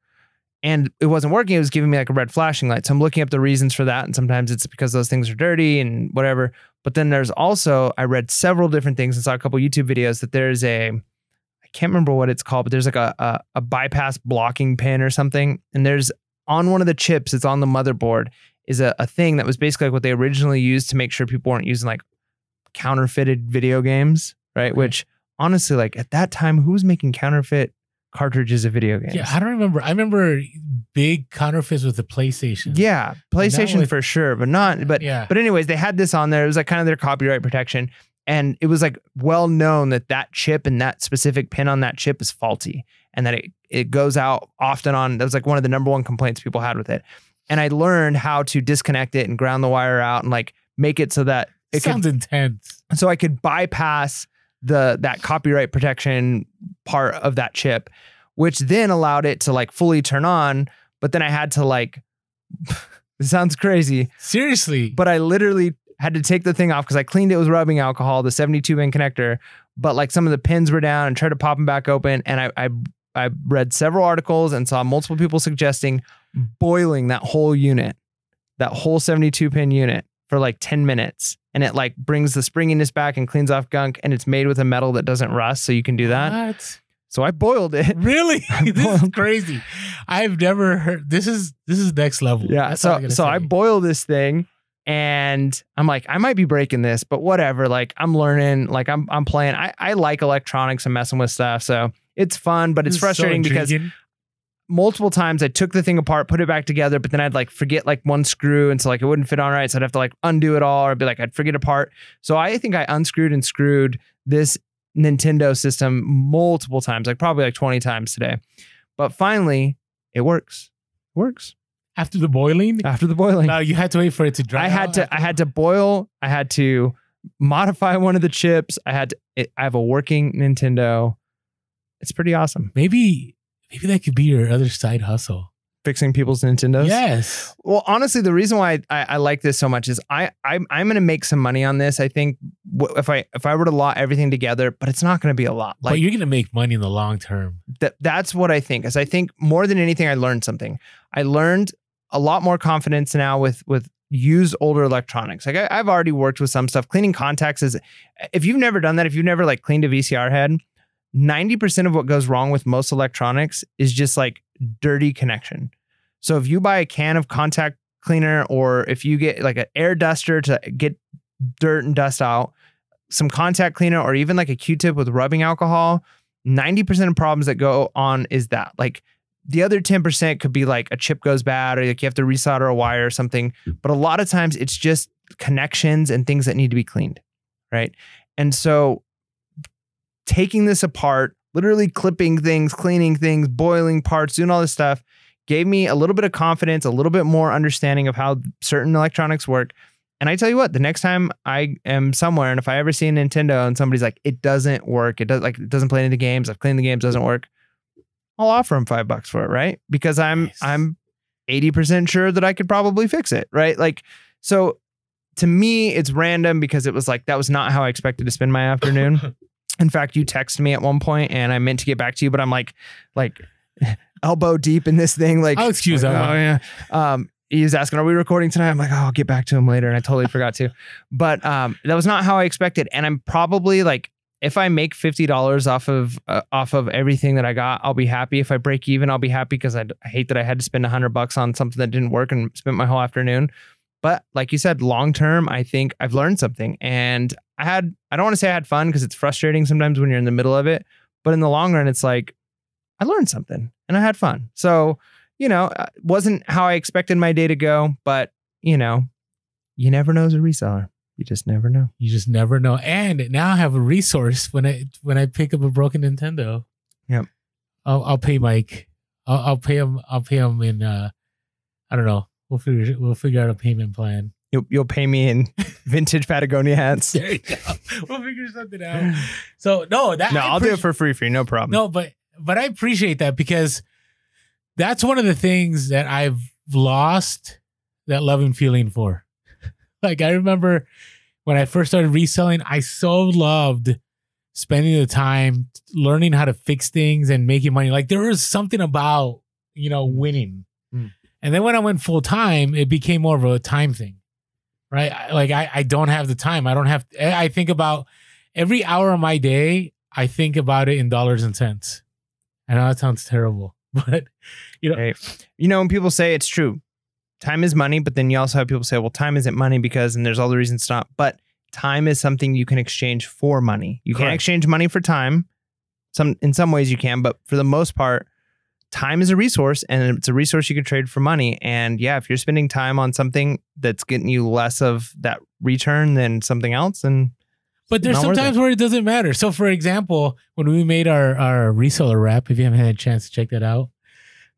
And it wasn't working. It was giving me like a red flashing light. So I'm looking up the reasons for that. And sometimes it's because those things are dirty and whatever. But then there's also, I read several different things and saw a couple YouTube videos that there's a, I can't remember what it's called, but there's like a, a, a bypass blocking pin or something. And there's on one of the chips, it's on the motherboard, is a, a thing that was basically like what they originally used to make sure people weren't using like counterfeited video games, right? Which honestly, like at that time, who was making counterfeit cartridges of video games? Yeah, I don't remember. I remember big counterfeits with the PlayStation. Yeah, PlayStation with- for sure, but not. But yeah. but anyways, they had this on there. It was like kind of their copyright protection, and it was like well known that that chip and that specific pin on that chip is faulty, and that it it goes out often on. That was like one of the number one complaints people had with it. And I learned how to disconnect it and ground the wire out and like make it so that it could sounds intense. so I could bypass the that copyright protection part of that chip, which then allowed it to like fully turn on. But then I had to like, it sounds crazy, Seriously. but I literally had to take the thing off because I cleaned it with rubbing alcohol, the 72 pin connector. But like some of the pins were down and tried to pop them back open. And I, I I read several articles and saw multiple people suggesting boiling that whole unit, that whole 72 pin unit for like 10 minutes. And it like brings the springiness back and cleans off gunk. And it's made with a metal that doesn't rust. So you can do that. What? So I boiled it. Really? This is crazy. I've never heard this is this is next level. Yeah. That's So I so I boil this thing and I'm like, I might be breaking this, but whatever. Like I'm learning, like I'm I'm playing. I, I like electronics and messing with stuff. So it's fun, but it's This is so frustrating because. Multiple times I took the thing apart, put it back together, but then I'd like forget like one screw and so like it wouldn't fit on right. So I'd have to like undo it all or be like I'd forget a part. So I think I unscrewed and screwed this Nintendo system multiple times, like probably like 20 times today. But finally, it works. works. after the boiling. After the boiling. No, you had to wait for it to dry. I had to I had to boil, I had to modify one of the chips. I had to it, I have a working Nintendo. It's pretty awesome. maybe maybe that could be your other side hustle. Fixing people's Nintendos. Yes. Well, honestly, the reason why I, I like this so much is I I'm, I'm going to make some money on this. I think if I if I were to lot everything together, but it's not going to be a lot. but you're gonna make money in the long term. that that's what I think. Is I think more than anything, I learned something. I learned a lot more confidence now with with used older electronics. Like I, I've already worked with some stuff. Cleaning contacts is if you've never done that, if you've never like cleaned a VCR head, ninety percent of what goes wrong with most electronics is just like dirty connection. So if you buy a can of contact cleaner, or if you get like an air duster to get dirt and dust out, some contact cleaner, or even like a Q-tip with rubbing alcohol, 90% of problems that go on is that. Like the other 10% could be like a chip goes bad or like you have to resolder a wire or something. Hmm. But a lot of times it's just connections and things that need to be cleaned. Right. And so taking this apart, literally clipping things, cleaning things, boiling parts, doing all this stuff gave me a little bit of confidence, a little bit more understanding of how certain electronics work. And I tell you what, the next time I am somewhere and if I ever see a Nintendo and somebody's like, it doesn't work, it does like it doesn't play any of the games, I've cleaned the games, doesn't work, I'll offer them five bucks for it, right? Because I'm Nice. I'm 80% sure that I could probably fix it, right? Like, so to me, it's random because it was like that was not how I expected to spend my afternoon. In fact, you texted me at one point and I meant to get back to you, but I'm like, like elbow deep in this thing. Like, I'll excuse like, that Oh yeah. Um, he was asking, "Are we recording tonight?" I'm like, "Oh, I'll get back to him later," and I totally forgot to. But um, that was not how I expected, and I'm probably like if I make fifty dollars off of uh, off of everything that I got, I'll be happy. If I break even, I'll be happy because I, I hate that I had to spend a hundred bucks on something that didn't work and spent my whole afternoon. But like you said, long term, I think I've learned something, and I had I don't want to say I had fun because it's frustrating sometimes when you're in the middle of it. But in the long run, it's like I learned something and I had fun. So you know, uh, wasn't how I expected my day to go, but you know, you never know as a reseller. You just never know. You just never know. And now I have a resource when I when I pick up a broken Nintendo. Yep. I'll I'll pay Mike. I'll, I'll pay him. I'll pay him in. uh I don't know. We'll figure we'll figure out a payment plan. You'll you'll pay me in vintage Patagonia hats. There you go. we'll figure something out. So no, that No, I I'll do it for free for you. No problem. no, but but I appreciate that because that's one of the things that I've lost that love and feeling for. like I remember when I first started reselling, I so loved spending the time learning how to fix things and making money. Like there was something about, you know, winning. And then when I went full time, it became more of a time thing. Right? I- Like I, I don't have the time. I don't have eh, I think about every hour of my day, I think about it in dollars and cents. I know that sounds terrible, but you know, Hey, you know, when people say it's true, time is money, but then you also have people say, well, time isn't money because, and there's all the reasons to not, but time is something you can exchange for money. You can't exchange money for time. Some, in some ways you can, but for the most part, time is a resource and it's a resource you can trade for money. And yeah, if you're spending time on something that's getting you less of that return than something else, and But there's sometimes where it doesn't matter. So, for example, when we made our our reseller rap, if you haven't had a chance to check that out,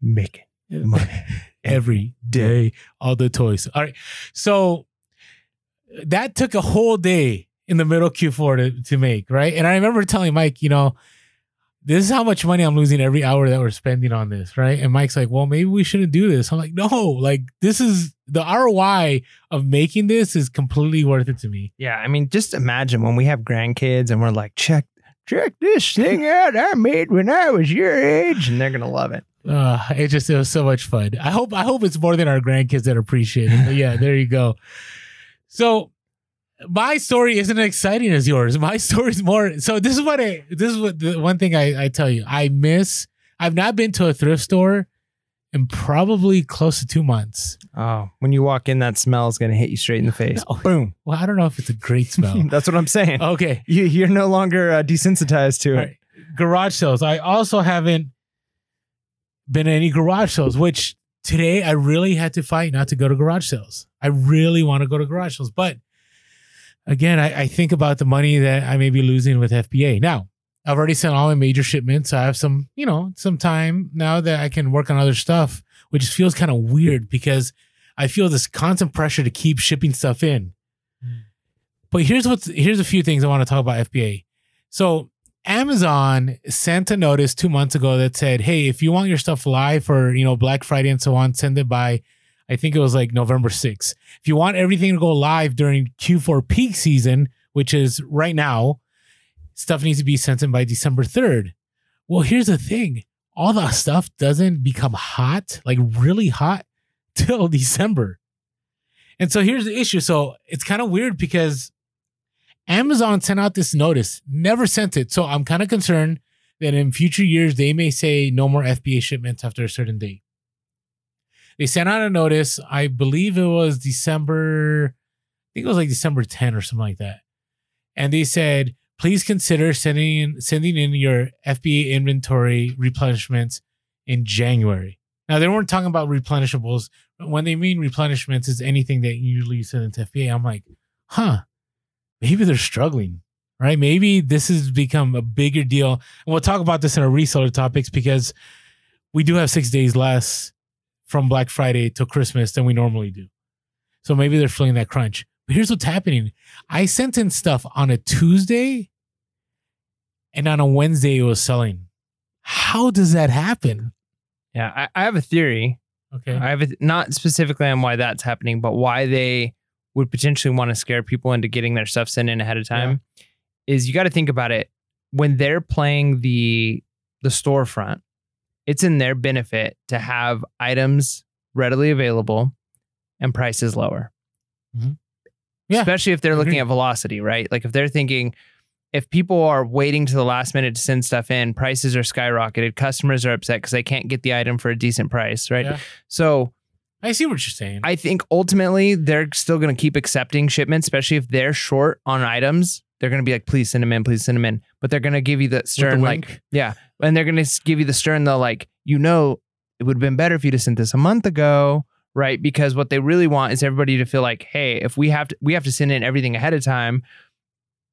make it money. every day, all the toys. All right, so that took a whole day in the middle Q4 to to make, right? And I remember telling Mike, you know, this is how much money I'm losing every hour that we're spending on this, right? And Mike's like, well, maybe we shouldn't do this. I'm like, no, like this is the ROI of making this is completely worth it to me. Yeah, I mean, just imagine when we have grandkids and we're like, check, check this thing out I made when I was your age, and they're gonna love it. Uh, it just it was so much fun. I hope I hope it's more than our grandkids that appreciate it. But yeah, there you go. So my story isn't as exciting as yours. My story's more. So this is what I. This is what the one thing I, I tell you. I miss. I've not been to a thrift store in probably close to two months. Oh, when you walk in, that smell is gonna hit you straight in the face. No. Boom. Well, I don't know if it's a great smell. That's what I'm saying. okay, You, you're no longer uh, desensitized to it. right. garage sales. I also haven't been to any garage sales, which today I really had to fight not to go to garage sales. I really want to go to garage sales. But again, I, I think about the money that I may be losing with FBA. Now, I've already sent all my major shipments. So I have some, you know, some time now that I can work on other stuff, which feels kind of weird because I feel this constant pressure to keep shipping stuff in. Hmm. But here's what's here's a few things I want to talk about FBA. So Amazon sent a notice two months ago that said, "Hey, if you want your stuff live for you know Black Friday and so on, send it by, I think it was like November 6th. If you want everything to go live during Q4 peak season, which is right now, stuff needs to be sent in by December 3rd. Well, here's the thing: all that stuff doesn't become hot, like really hot, till December. And so here's the issue. So it's kind of weird because Amazon sent out this notice, never sent it. So I'm kind of concerned that in future years they may say no more FBA shipments after a certain date. They sent out a notice, I believe it was December, I think it was like December 10 or something like that. And they said, please consider sending in, sending in your FBA inventory replenishments in January. Now they weren't talking about replenishables. When they mean replenishments, is anything that you usually send into FBA. I'm like, huh, maybe they're struggling, right? Maybe this has become a bigger deal. And we'll talk about this in our reseller topics because we do have six days less from Black Friday till Christmas than we normally do. So maybe they're feeling that crunch. But here's what's happening. I sent in stuff on a Tuesday and on a Wednesday it was selling. How does that happen? Yeah, I, I have a theory. Okay. I have a, not specifically on why that's happening, but why they would potentially want to scare people into getting their stuff sent in ahead of time. Is you got to think about it when they're playing the the storefront. It's in their benefit to have items readily available and prices lower. Mhm. Yeah, Especially if they're looking at velocity, right? Like if they're thinking, if people are waiting to the last minute to send stuff in, prices are skyrocketed. Customers are upset because they can't get the item for a decent price, right? Yeah. So I see what you're saying. I think ultimately they're still going to keep accepting shipments, especially if they're short on items. They're going to be like, please send them in, please send them in. But they're going to give you the With the stern, like, yeah. And they're going to give you the stern, though, like, you know, it would have been better if you'd have sent this a month ago, right? Because what they really want is everybody to feel like, hey, if we have to, we have to send in everything ahead of time,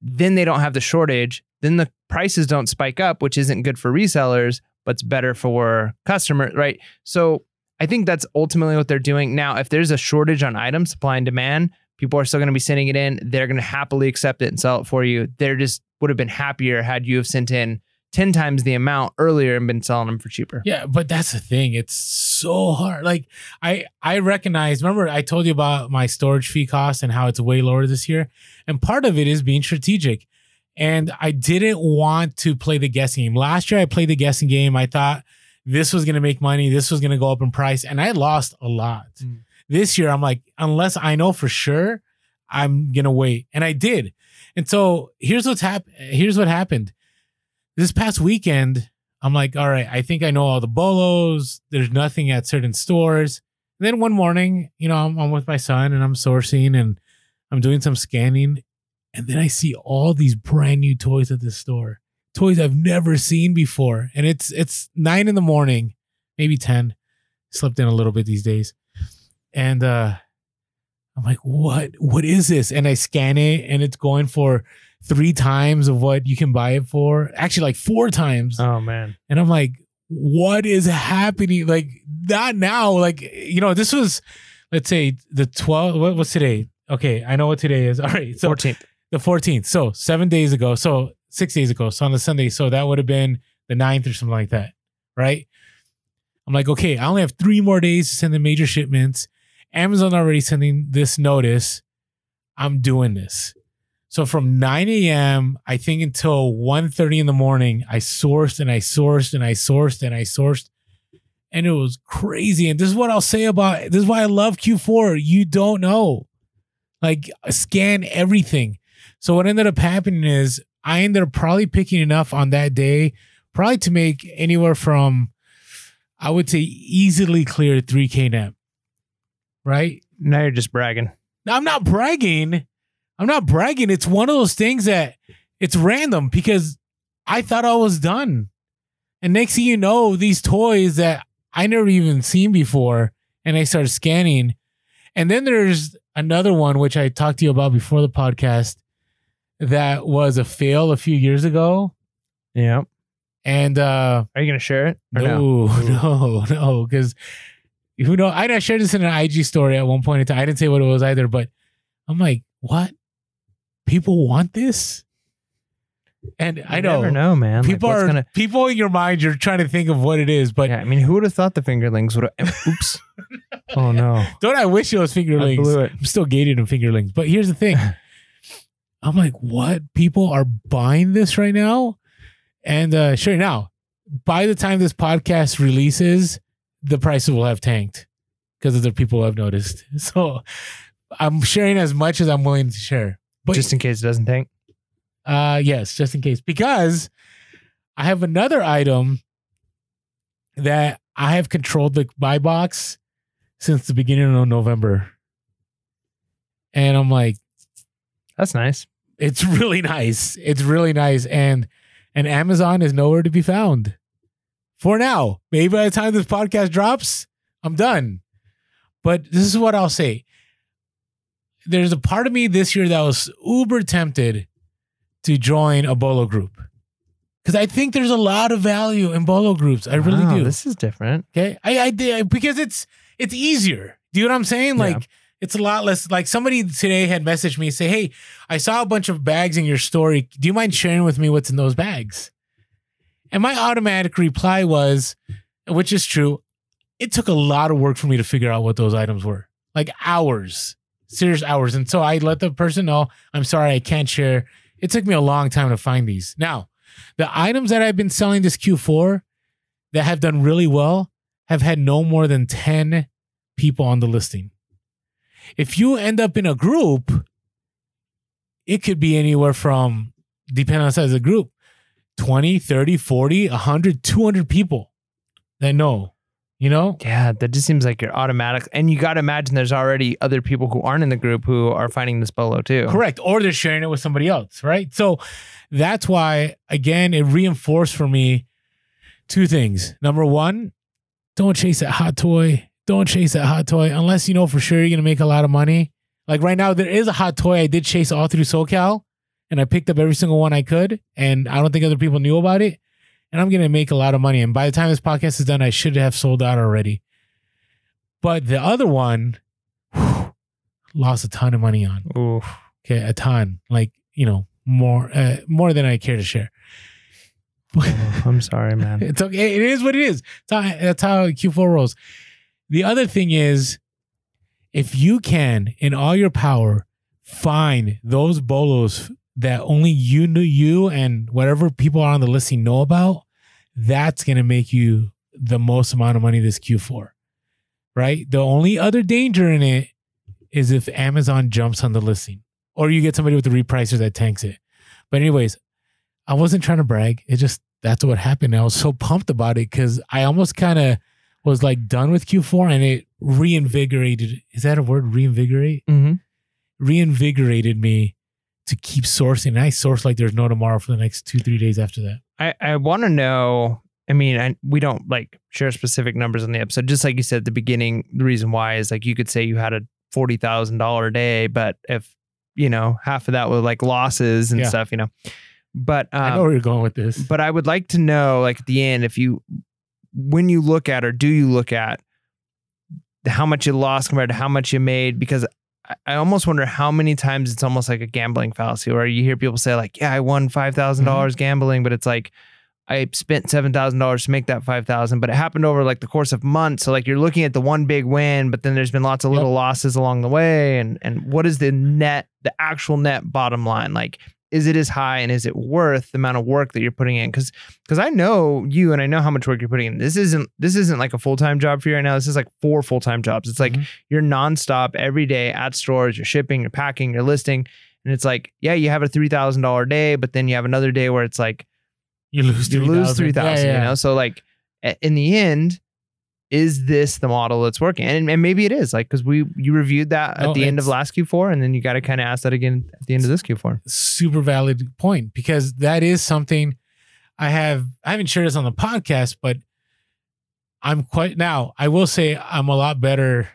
then they don't have the shortage. Then the prices don't spike up, which isn't good for resellers, but it's better for customers, right? So I think that's ultimately what they're doing. Now, if there's a shortage on items, supply and demand, people are still going to be sending it in. They're going to happily accept it and sell it for you. They're just would have been happier had you have sent in 10 times the amount earlier and been selling them for cheaper. Yeah, but that's the thing. It's so hard. Like I I recognize, remember I told you about my storage fee cost and how it's way lower this year. And part of it is being strategic. And I didn't want to play the guessing game. Last year I played the guessing game. I thought this was gonna make money, this was gonna go up in price, and I lost a lot. Mm. This year I'm like, unless I know for sure, I'm gonna wait. And I did. And so here's what's happened. Here's what happened. This past weekend, I'm like, all right, I think I know all the bolos. There's nothing at certain stores. And then one morning, you know, I'm, I'm with my son and I'm sourcing and I'm doing some scanning. And then I see all these brand new toys at the store, toys I've never seen before. And it's it's nine in the morning, maybe 10. Slept in a little bit these days. And uh I'm like, what? What is this? And I scan it and it's going for three times of what you can buy it for. Actually, like four times. Oh man. And I'm like, what is happening? Like, not now. Like, you know, this was, let's say, the 12th. What, what's today? Okay, I know what today is. All right. So 14th. the 14th. So seven days ago. So six days ago. So on the Sunday. So that would have been the 9th or something like that. Right. I'm like, okay, I only have three more days to send the major shipments. Amazon already sending this notice. I'm doing this. So from 9 a.m., I think until 1.30 in the morning, I sourced and I sourced and I sourced and I sourced. And it was crazy. And this is what I'll say about this is why I love Q4. You don't know. Like scan everything. So what ended up happening is I ended up probably picking enough on that day, probably to make anywhere from I would say easily clear 3K net. Right? Now you're just bragging. Now, I'm not bragging. I'm not bragging. It's one of those things that it's random because I thought I was done. And next thing you know, these toys that I never even seen before, and I started scanning. And then there's another one which I talked to you about before the podcast that was a fail a few years ago. Yeah. And uh Are you going to share it? Or no, no, no, because who know? I, I shared this in an IG story at one point in time. I didn't say what it was either, but I'm like, what? People want this? And I You know, never know, man. People what's are gonna- people in your mind. You're trying to think of what it is, but yeah, I mean, who would have thought the fingerlings would have? Oops. oh no. don't I wish it was fingerlings? I blew it. I'm still gated in fingerlings. But here's the thing. I'm like, what? People are buying this right now? And uh sure now, by the time this podcast releases, the prices will have tanked because other people who have noticed. So I'm sharing as much as I'm willing to share. But Just in case it doesn't tank. uh yes, just in case. Because I have another item that I have controlled the buy box since the beginning of November. And I'm like, That's nice. it's really nice. It's really nice. And and Amazon is nowhere to be found. For now. Maybe by the time this podcast drops, I'm done. But this is what I'll say. There's a part of me this year that was uber tempted to join a bolo group. Because I think there's a lot of value in bolo groups. I really Wow, do. This is different. Okay. I, I did because it's it's easier. Do you know what I'm saying? Yeah. Like it's a lot less like somebody today had messaged me say, Hey, I saw a bunch of bags in your story. Do you mind sharing with me what's in those bags? And my automatic reply was, which is true, it took a lot of work for me to figure out what those items were. Like hours, serious hours. And so I let the person know, I'm sorry, I can't share. It took me a long time to find these. Now, the items that I've been selling this Q4 that have done really well have had no more than 10 people on the listing. If you end up in a group, it could be anywhere from depending on the size of the group, 20, 30, 40, 100, 200 people that know, you know? Yeah, that just seems like you're automatic. And you got to imagine there's already other people who aren't in the group who are finding this bolo too. Correct. Or they're sharing it with somebody else, right? So that's why, again, it reinforced for me two things. Number one, don't chase that hot toy. Don't chase that hot toy unless you know for sure you're going to make a lot of money. Like right now, there is a hot toy I did chase all through SoCal and I picked up every single one I could. And I don't think other people knew about it. And I'm going to make a lot of money. And by the time this podcast is done, I should have sold out already. But the other one, whew, lost a ton of money on. Oof. Okay, a ton, like you know, more uh, more than I care to share. Oh, I'm sorry, man. it's okay. It is what it is. That's how, that's how Q4 rolls. The other thing is, if you can, in all your power, find those bolos that only you knew you and whatever people are on the listing know about, that's gonna make you the most amount of money this Q4. Right? The only other danger in it is if Amazon jumps on the listing. Or you get somebody with the repricer that tanks it. But anyways, I wasn't trying to brag. It just that's what happened. I was so pumped about it because I almost kind of was like done with Q4 and it reinvigorated. Is that a word? Reinvigorate? hmm Reinvigorated me to keep sourcing. And I source like there's no tomorrow for the next two, three days after that. I, I want to know. I mean, I, we don't like share specific numbers on the episode. Just like you said at the beginning, the reason why is like you could say you had a forty thousand dollar day, but if you know half of that was like losses and Yeah. stuff, you know. But I know um, where you're going with this. but I would like to know, like at the end, if you when you look at or do you look at how much you lost compared to how much you made? Because I, almost wonder how many times it's almost like a gambling fallacy, where you hear people say like, "Yeah, I won five Mm-hmm. dollars gambling," but it's like I spent seven thousand dollars to make that five thousand, but it happened over like the course of months. So like you're looking at the one big win, but then there's been lots of Yep. little losses along the way, and and what is the net, the actual net bottom line? Like, is it as high and is it worth the amount of work that you're putting in? Because because I know you and I know how much work you're putting in. This isn't this isn't like a full time job for you right now. This is like four full time jobs. It's like Mhm. you're nonstop every day at stores. You're shipping, you're packing, you're listing, and it's like yeah, you have a three thousand dollar day, but then you have another day where it's like you lose you lose three thousand. Yeah, yeah. You know, so like in the end. Is this the model that's working? And, and maybe it is, like because we you reviewed that at No, the end of last Q4, and then you got to kind of ask that again at the end of this Q4. super valid point because that is something I have. I haven't shared this on the podcast, but I'm quite now. I will say I'm a lot better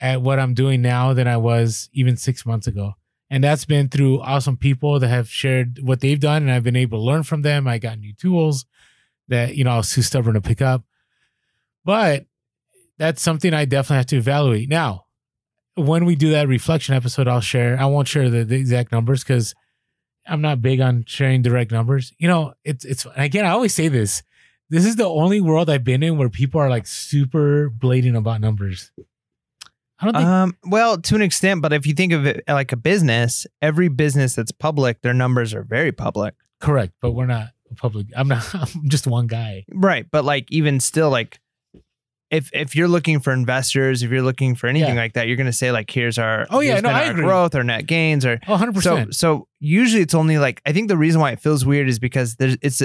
at what I'm doing now than I was even six months ago. And that's been through awesome people that have shared what they've done, and I've been able to learn from them. I got new tools that you know I was too stubborn to pick up, but that's something I definitely have to evaluate now when we do that reflection episode, I'll share. I won't share the, the exact numbers because I'm not big on sharing direct numbers. You know, it's it's again. I always say this. This is the only world I've been in where people are like super blatant about numbers. I don't think Um, well, to an extent, but if you think of it like a business, every business that's public, their numbers are very public. correct, but we're not public. I'm not. I'm just one guy. Right. But like even still, like if if you're looking for investors, if you're looking for anything Yeah. like that, you're gonna say like here's our Oh, yeah, no, I agree. growth or net gains or Oh, 100 so percent. so usually it's only like I think the reason why it feels weird is because there's it's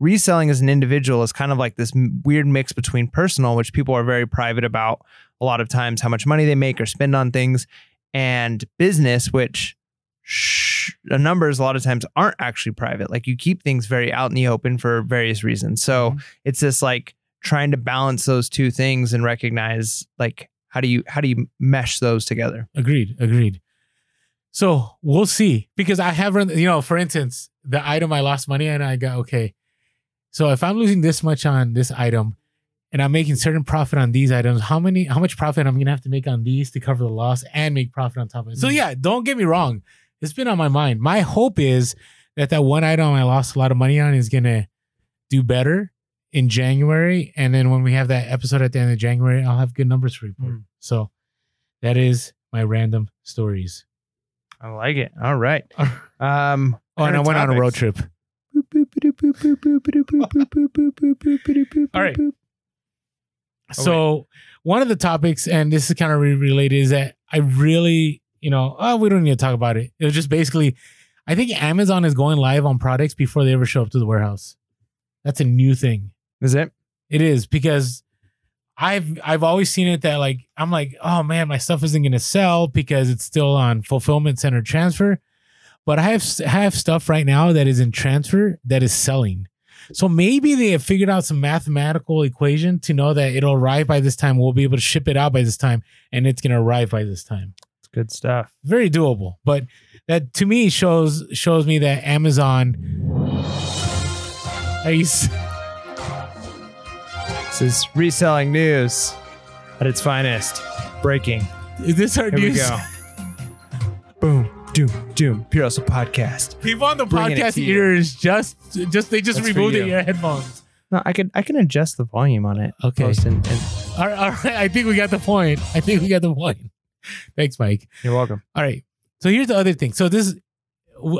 reselling as an individual is kind of like this weird mix between personal, which people are very private about a lot of times, how much money they make or spend on things, and business, which sh- the numbers a lot of times aren't actually private. Like you keep things very out in the open for various reasons. So Mhm. it's this like trying to balance those two things and recognize like how do you how do you mesh those together? Agreed. Agreed. So we'll see because I have run. You know, for instance, the item I lost money on, I got okay. So if I'm losing this much on this item, and I'm making certain profit on these items, how many, how much profit I'm gonna have to make on these to cover the loss and make profit on top of it? So yeah, don't get me wrong. It's been on my mind. My hope is that that one item I lost a lot of money on is gonna do better in January, and then when we have that episode at the end of January, I'll have good numbers to report. Mm. So that is my random stories. I like it. All right. Um Oh, and I went on a road trip. All right. So one of the topics, and this is kind of related, is that I really, you know, oh, we don't need to talk about it. It was just basically, I think Amazon is going live on products before they ever show up to the warehouse. That's a new thing. Is it? It is because I've I've always seen it that like I'm like, oh man, my stuff isn't gonna sell because it's still on fulfillment center transfer. But I have have stuff right now that is in transfer that is selling. So maybe they have figured out some mathematical equation to know that it'll arrive by this time. We'll be able to ship it out by this time, and it's gonna arrive by this time. It's good stuff. Very doable. But that to me shows shows me that Amazon. Are you This is reselling news at its finest. Breaking. Is this our Here we go. Boom, doom, doom. Pure Hustle Podcast. People on the Bringing it podcast to you. ears just just they just That's for removed you. it your headphones. No, I can I can adjust the volume on it. Okay. Post and, and All right, all right, I think we got the point. I think we got the point. Thanks, Mike. you're welcome. All right. So here's the other thing. So this,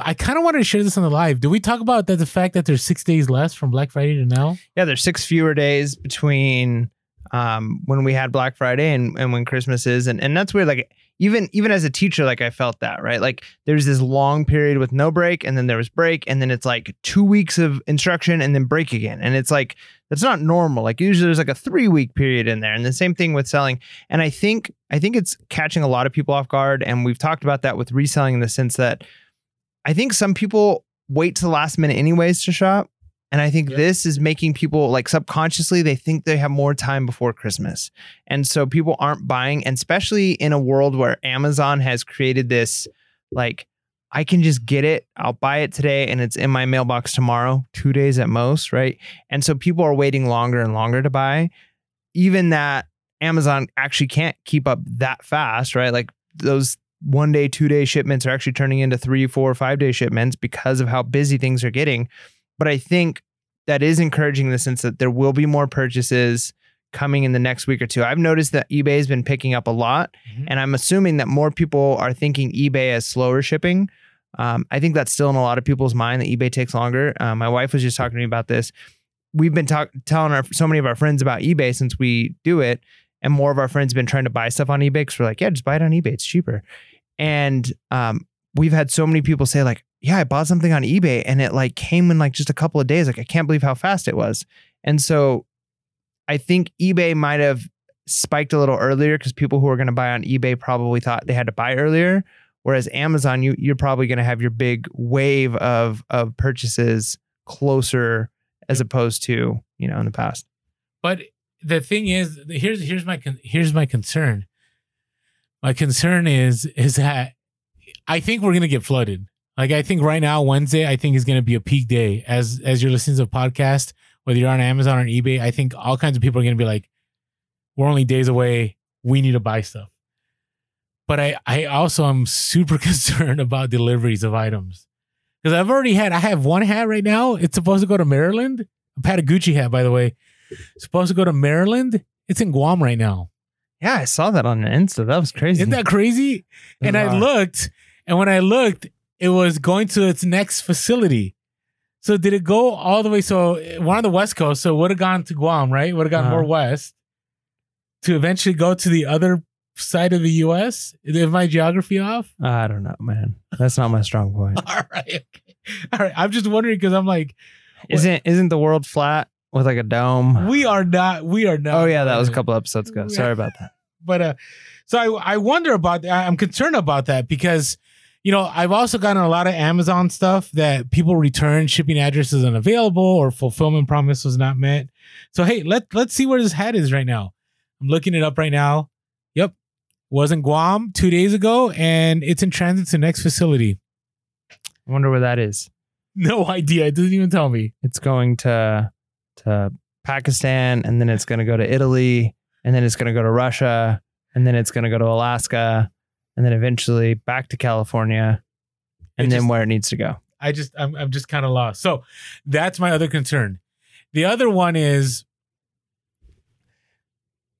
I kind of wanted to share this on the live. Do we talk about that? The fact that there's six days less from Black Friday to now. Yeah, there's six fewer days between um, when we had Black Friday and, and when Christmas is, and and that's weird. Like even even as a teacher, like I felt that right. Like there's this long period with no break, and then there was break, and then it's like two weeks of instruction, and then break again, and it's like that's not normal. Like usually there's like a three week period in there, and the same thing with selling. And I think I think it's catching a lot of people off guard, and we've talked about that with reselling in the sense that I think some people wait to the last minute anyways to shop. And I think Yep. this is making people like subconsciously they think they have more time before Christmas. And so people aren't buying, and especially in a world where Amazon has created this like I can just get it, I'll buy it today and it's in my mailbox tomorrow, 2 days at most, right? And so people are waiting longer and longer to buy. Even that Amazon actually can't keep up that fast, right? Like those one day, two day shipments are actually turning into three, four, five day shipments because of how busy things are getting. But I think that is encouraging in the sense that there will be more purchases coming in the next week or two. I've noticed that eBay has been picking up a lot, Mhm. and I'm assuming that more people are thinking eBay as slower shipping. Um, I think that's still in a lot of people's mind that eBay takes longer. Uh, my wife was just talking to me about this. We've been talk- telling our so many of our friends about eBay since we do it, and more of our friends have been trying to buy stuff on eBay because we're like, yeah, just buy it on eBay; it's cheaper. And um, we've had so many people say like, yeah, I bought something on eBay and it like came in like just a couple of days. Like I can't believe how fast it was. And so I think eBay might have spiked a little earlier because people who are going to buy on eBay probably thought they had to buy earlier. Whereas Amazon, you you're probably going to have your big wave of of purchases closer as opposed to you know in the past. But the thing is, here's here's my con- here's my concern. My concern is is that I think we're gonna get flooded. Like I think right now Wednesday, I think is gonna be a peak day. As as you're listening to a podcast, whether you're on Amazon or eBay, I think all kinds of people are gonna be like, "We're only days away. We need to buy stuff." But I I also am super concerned about deliveries of items because I've already had I have one hat right now. It's supposed to go to Maryland. A Gucci hat by the way supposed to go to Maryland. It's in Guam right now. Yeah, I saw that on Insta. That was crazy. Isn't that crazy? And I looked, and when I looked, it was going to its next facility. So did it go all the way? So one on the west coast, so it would have gone to Guam, right? Would have gone Uh-huh. more west to eventually go to the other side of the U.S. Is my geography off? I don't know, man. That's not my strong point. All right, okay. all right. I'm just wondering because I'm like, Isn't isn't the world flat with like a dome? we are not, we are not. Oh yeah, that was a couple episodes ago. Sorry about that. but uh so I I wonder about that. I'm concerned about that because you know, I've also gotten a lot of Amazon stuff that people return shipping address is unavailable or fulfillment promise was not met. So hey, let let's see where this hat is right now. I'm looking it up right now. Yep. Was in Guam two days ago and it's in transit to next facility. I wonder where that is. No idea. It doesn't even tell me. It's going to to Pakistan, and then it's going to go to Italy, and then it's going to go to Russia, and then it's going to go to Alaska, and then eventually back to California, and It then just- where it needs to go. I just I'm I'm just kind of lost. So that's my other concern. The other one is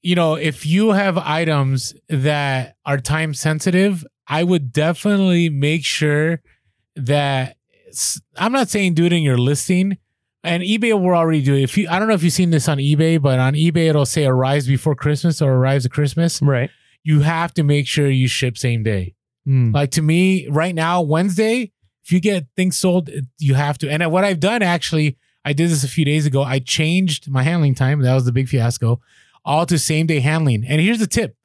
you know, if you have items that are time sensitive, I would definitely make sure that I'm not saying do it in your listing. And eBay will already do it. If you I don't know if you've seen this on eBay, but on eBay it'll say arrives before Christmas or arrives at Christmas. Right. You have to make sure you ship same day. Mm. Like to me, right now, Wednesday if you get things sold, you have to. And what I've done actually, I did this a few days ago. I changed my handling time. That was the big fiasco, all to same day handling. And here's the tip.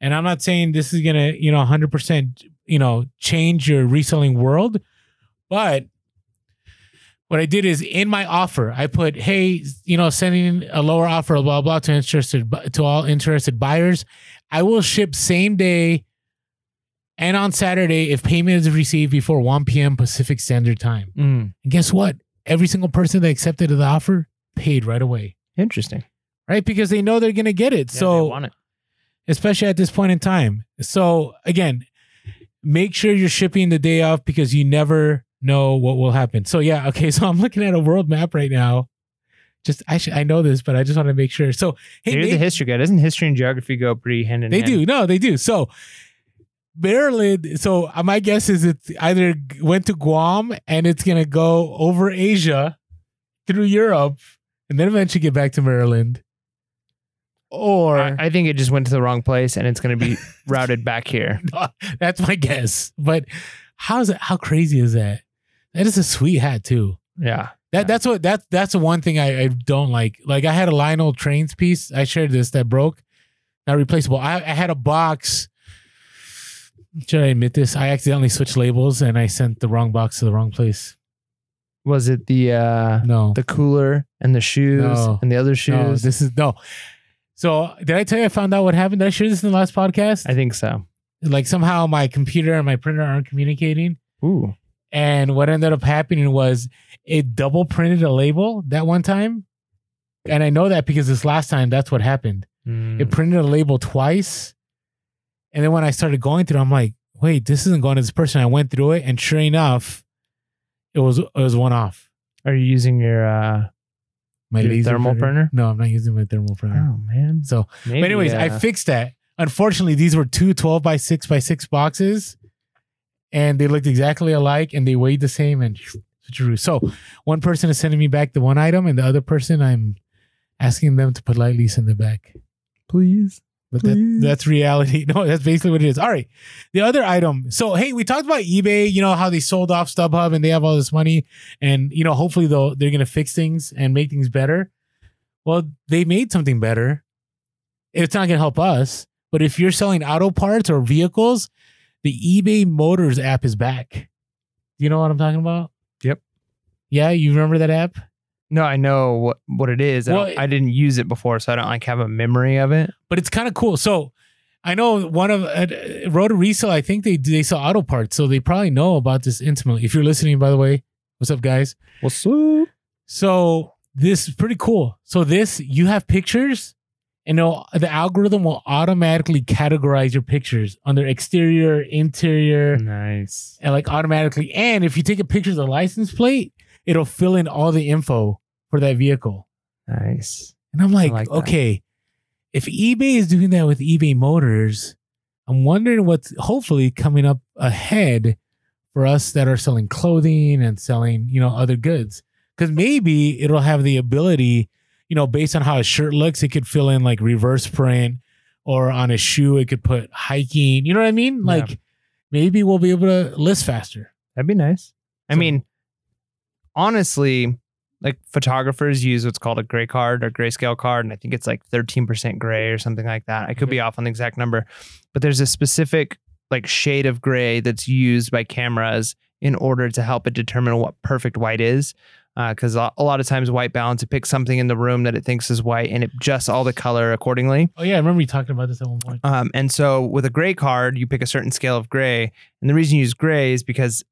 And I'm not saying this is gonna, you know, 100, percent you know, change your reselling world, but what I did is in my offer, I put, hey, you know, sending a lower offer, blah blah, to interested to all interested buyers. I will ship same day and on Saturday if payment is received before 1 p.m. Pacific Standard Time. Mm, And guess what? Every single person that accepted the offer paid right away, interesting. right? Because they know they're gonna get it. Yeah, they so want it. especially at this point in time. So again, make sure you're shipping the day off because you never know what will happen. So yeah, okay. So I'm looking at a world map right now. Just I should, I know this, but I just want to make sure. So hey, Here's may- the history guy. Doesn't history and geography go pretty hand in they hand? They do. No, they do. So Maryland. So uh, my guess is it either went to Guam and it's gonna go over Asia through Europe and then eventually get back to Maryland. Or I, I think it just went to the wrong place and it's going to be routed back here. that's my guess. But how's it? How crazy is that? That is a sweet hat too. Yeah. That Yeah. that's what that that's the one thing I, I don't like. Like I had a Lionel Trains piece. I shared this that broke, not replaceable. I, I had a box. Should I admit this? I accidentally switched labels and I sent the wrong box to the wrong place. Was it the uh No, the cooler and the shoes No. and the other no, shoes? this is no. So did I tell you I found out what happened? Did I share this in the last podcast? I think so. like somehow my computer and my printer aren't communicating. Ooh. And what ended up happening was it double printed a label that one time. And I know that because this last time, that's what happened. Mm. It printed a label twice. And then when I started going through, I'm like, wait, this isn't going to this person. I went through it, and sure enough, it was it was one off. Are you using your uh My Your laser thermal printer? No, I'm not using my thermal printer. Oh man. So, Maybe, but anyways, I uh, fixed that. Unfortunately, these were two 12 by 6 by 6 boxes and they looked exactly alike and they weighed the same and. So one person is sending me back the one item and the other person I'm asking them to politely send it back. please. But that, that's reality. No, that's basically what it is. All right. The other item. So, hey, we talked about eBay, you know, how they sold off StubHub and they have all this money. And, you know, hopefully they'll, they're going to fix things and make things better. Well, they made something better. It's not going to help us. But if you're selling auto parts or vehicles, the eBay Motors app is back. You know what I'm talking about? Yep. Yeah, you remember that app? No, I know what what it is. I, Well, don't- I didn't use it before, so I don't like have a memory of it. but it's kind of cool. So I know one of uh, Road Resale. I think they they sell auto parts, so they probably know about this intimately. If you're listening, by the way, what's up, guys? What's up? So this is pretty cool. So this you have pictures, and the algorithm will automatically categorize your pictures under exterior, interior, Nice. and like automatically. And if you take a picture of the license plate, it'll fill in all the info for that vehicle. Nice. And I'm like, like that. okay, if eBay is doing that with eBay Motors, I'm wondering what's hopefully coming up ahead for us that are selling clothing and selling, you know, other goods. Because maybe it'll have the ability, you know, based on how a shirt looks, it could fill in like reverse print, or on a shoe, it could put hiking. You know what I mean? Yeah. Like maybe we'll be able to list faster. That'd be nice. I So- mean, honestly, like photographers use what's called a gray card or grayscale card, and I think it's like 13% gray or something like that. I could be off on the exact number, but there's a specific like shade of gray that's used by cameras in order to help it determine what perfect white is. Because a a lot of times, white balance it picks something in the room that it thinks is white and it adjusts all the color accordingly. Oh yeah, I remember you talking about this at one point. Um, and so with a gray card, you pick a certain scale of gray. And the reason you use gray is because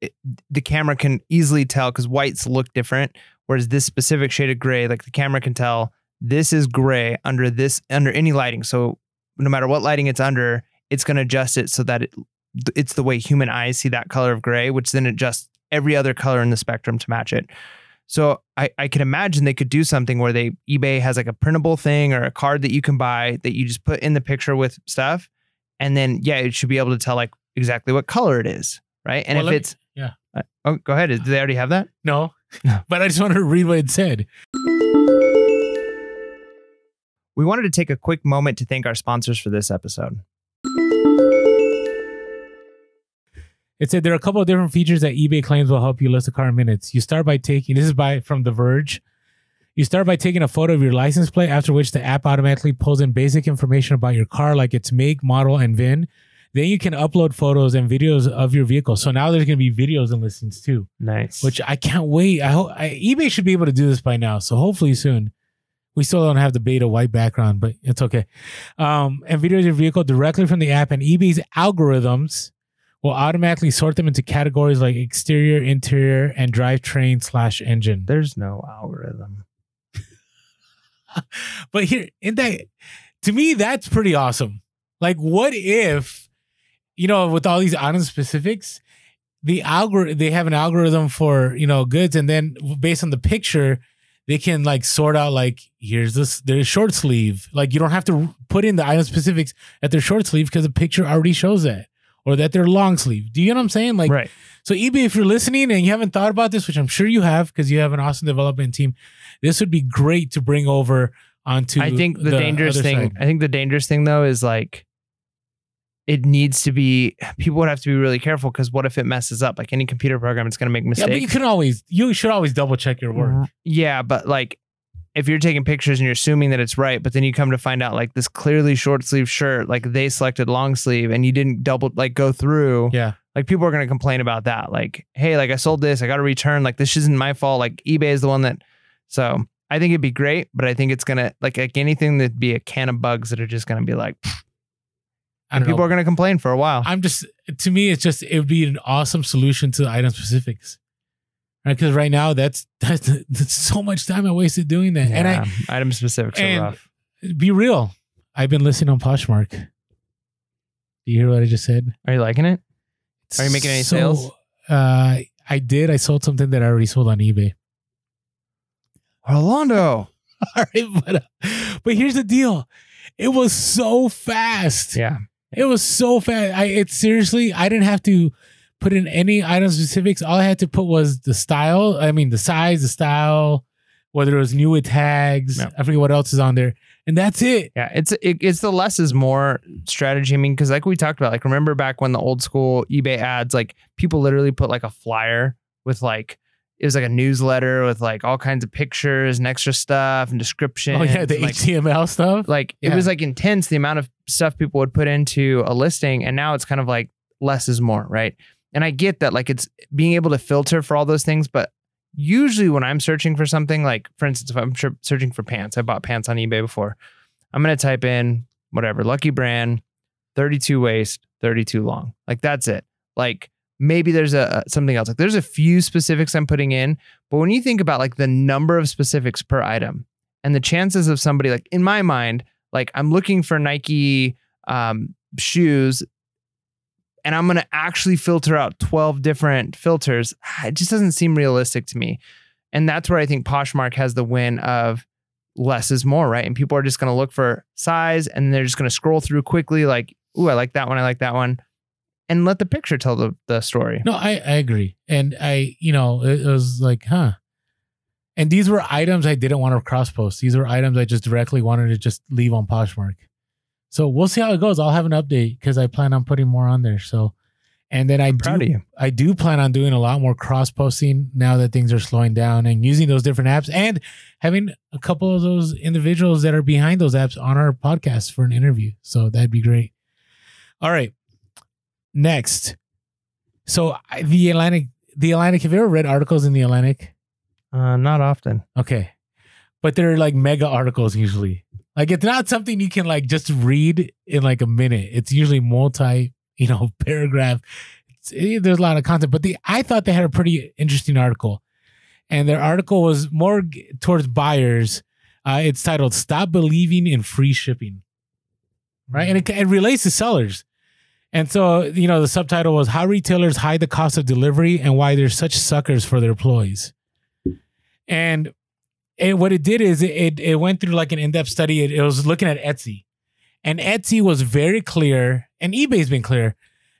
it, the camera can easily tell because whites look different. Whereas this specific shade of gray, like the camera can tell this is gray under this, under any lighting. So no matter what lighting it's under, it's going to adjust it so that it, it's the way human eyes see that color of gray, which then adjusts every other color in the spectrum to match it. So I, I can imagine they could do something where they eBay has like a printable thing or a card that you can buy that you just put in the picture with stuff, and then yeah, it should be able to tell like exactly what color it is, right? And Well, if let me- it's yeah. uh, oh, go ahead. Did they already have that? No, No. but I just wanted to read what it said. We wanted to take a quick moment to thank our sponsors for this episode. It said there are a couple of different features that eBay claims will help you list a car in minutes. You start by taking this is by from The Verge. You start by taking a photo of your license plate, after which the app automatically pulls in basic information about your car, like its make, model, and VIN. Then you can upload photos and videos of your vehicle. So now there's going to be videos and listings too, Nice. which I can't wait. I hope I, eBay should be able to do this by now. So hopefully soon. We still don't have the beta white background, but it's okay. Um, and videos of your vehicle directly from the app, and eBay's algorithms will automatically sort them into categories like exterior, interior, and drivetrain slash engine. there's no algorithm. But here, in that, to me, that's pretty awesome. Like, what if, you know, with all these item specifics, the algorithm they have an algorithm for you know goods, and then based on the picture, they can like sort out like here's this their short sleeve. Like you don't have to put in the item specifics at their short sleeve because the picture already shows that, or that they're long sleeve. Do you know what I'm saying? Like, right. so eBay, if you're listening and you haven't thought about this, which I'm sure you have because you have an awesome development team, this would be great to bring over onto. I think the, dangerous other thing. side. I think the dangerous thing though is like, it needs to be. People would have to be really careful because what if it messes up? Like any computer program, it's going to make Yeah, mistakes. but you can always, you should always double check your work. Mm, yeah, but like if you're taking pictures and you're assuming that it's right, but then you come to find out like this clearly short sleeve shirt, like they selected long sleeve and you didn't double like go through. Yeah. Like people are gonna complain about that. Like, hey, like I sold this, I got to return. Like this isn't my fault. Like eBay is the one that. So I think it'd be great, but I think it's gonna like like anything that'd be a can of bugs that are just gonna be like I don't people know. are gonna complain for a while. I'm just, to me, it's just, it would be an awesome solution to item specifics. Right. Because right now, that's, that's, that's so much time I wasted doing that. And I, Yeah, item specifics and- are rough. be real, I've been listening on Poshmark. Do you hear what I just said? Are you liking it? Are you making any sales? Uh, I did. I sold something that I already sold on eBay. Orlando. All right, but uh, but here's the deal. It was so fast. Yeah. It was so fast. I it seriously, I didn't have to put in any item specifics. All I had to put was the style. I mean, the size, the style, whether it was new with tags. Yeah. I forget what else is on there, and that's it. Yeah, it's it, it's the less is more strategy. I mean, because like we talked about, like remember back when the old school eBay ads, like people literally put like a flyer with like it was like a newsletter with like all kinds of pictures and extra stuff and description. Oh yeah, the like, HTML stuff. like Yeah. it was like intense the amount of stuff people would put into a listing, and now it's kind of like less is more, right? And I get that, like it's being able to filter for all those things, but usually when I'm searching for something, like for instance, if I'm searching for pants, I bought pants on eBay before. I'm gonna type in whatever Lucky Brand, 32 waist, 32 long. Like that's it. Like maybe there's a- something else. Like there's a few specifics I'm putting in, but when you think about like the number of specifics per item and the chances of somebody like in my mind, like I'm looking for Nike um, shoes and I'm going to actually filter out 12 different filters, it just doesn't seem realistic to me. And that's where I think Poshmark has the win of less is more, right? And people are just going to look for size and they're just going to scroll through quickly, like, ooh, I like that one, I like that one, and let the picture tell the, the story. No, I, I agree. And I, you know, it, it was like, huh. And these were items I didn't want to cross post. These were items I just directly wanted to just leave on Poshmark. So we'll see how it goes. I'll have an update because I plan on putting more on there. So, and then I Proud do. I do plan on doing a lot more cross posting now that things are slowing down and using those different apps and having a couple of those individuals that are behind those apps on our podcast for an interview. So that'd be great. All right. Next. So the Atlantic, the Atlantic, have you ever read articles in the Atlantic? Uh, not often. Okay. But they're like mega articles usually. Like it's not something you can like just read in like a minute. It's usually multi, you know, paragraph. It's, eh, there's a lot of content, but the I thought they had a pretty interesting article. And their article was more g- towards buyers. Uh, it's titled "Stop Believing in Free Shipping," right? And it, it relates to sellers. And so, you know, the subtitle was "How Retailers Hide the Cost of Delivery and Why They're Such Suckers for Their Employees." And it, what it did is it, it, it went through like an in-depth study. It, it was looking at Etsy. And Etsy was very clear, and eBay's been clear,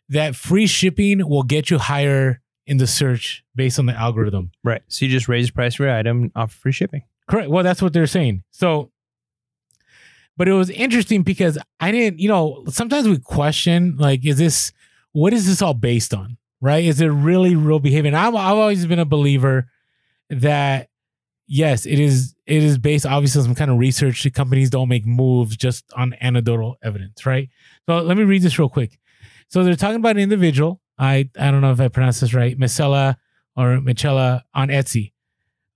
that free shipping will get you higher in the search based on the algorithm. Right. So you just raise the price of your item, offer free shipping. Correct. Well, that's what they're saying. So, but it was interesting because I didn't, you know, sometimes we question, like, is this, what is this all based on? right? Is it really real behavior? And I've, I've always been a believer that yes, it is it is based obviously on some kind of research. Companies don't make moves just on anecdotal evidence, right? So let me read this real quick. So they're talking about an individual. I I don't know if I pronounced this right, Micella or Michela on Etsy,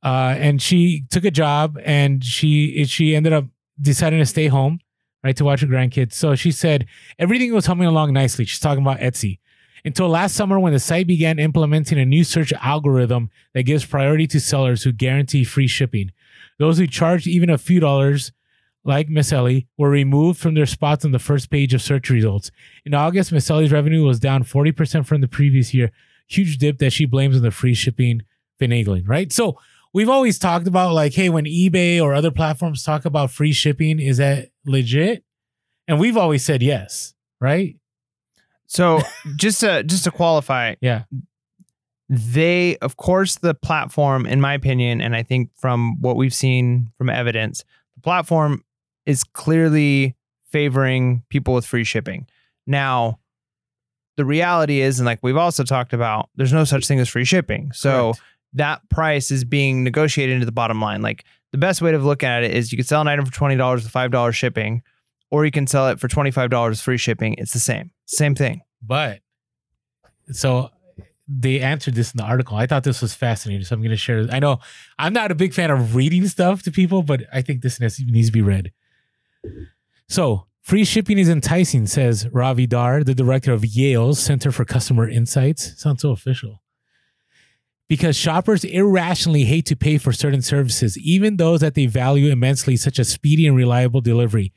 uh, and she took a job and she she ended up deciding to stay home, right, to watch her grandkids. So she said everything was humming along nicely. She's talking about Etsy until last summer when the site began implementing a new search algorithm that gives priority to sellers who guarantee free shipping. Those who charged even a few dollars, like Miss Ellie, were removed from their spots on the first page of search results. In August, Miss Ellie's revenue was down 40% from the previous year. Huge dip that she blames on the free shipping finagling, right? So we've always talked about like, hey, when eBay or other platforms talk about free shipping, is that legit? And we've always said yes, right? So just to just to qualify, yeah, they of course the platform, in my opinion, and I think from what we've seen from evidence, the platform is clearly favoring people with free shipping. Now, the reality is, and like we've also talked about, there's no such thing as free shipping. So Correct. that price is being negotiated into the bottom line. Like the best way to look at it is you could sell an item for twenty dollars with five dollars shipping, or you can sell it for twenty five dollars free shipping. It's the same. Same thing. But so they answered this in the article. I thought this was fascinating, so I'm going to share. I know I'm not a big fan of reading stuff to people, but I think this needs to be read. So, free shipping is enticing, says Ravi Dhar, the director of Yale's Center for Customer Insights. Sounds so official. Because shoppers irrationally hate to pay for certain services, even those that they value immensely, such as speedy and reliable delivery.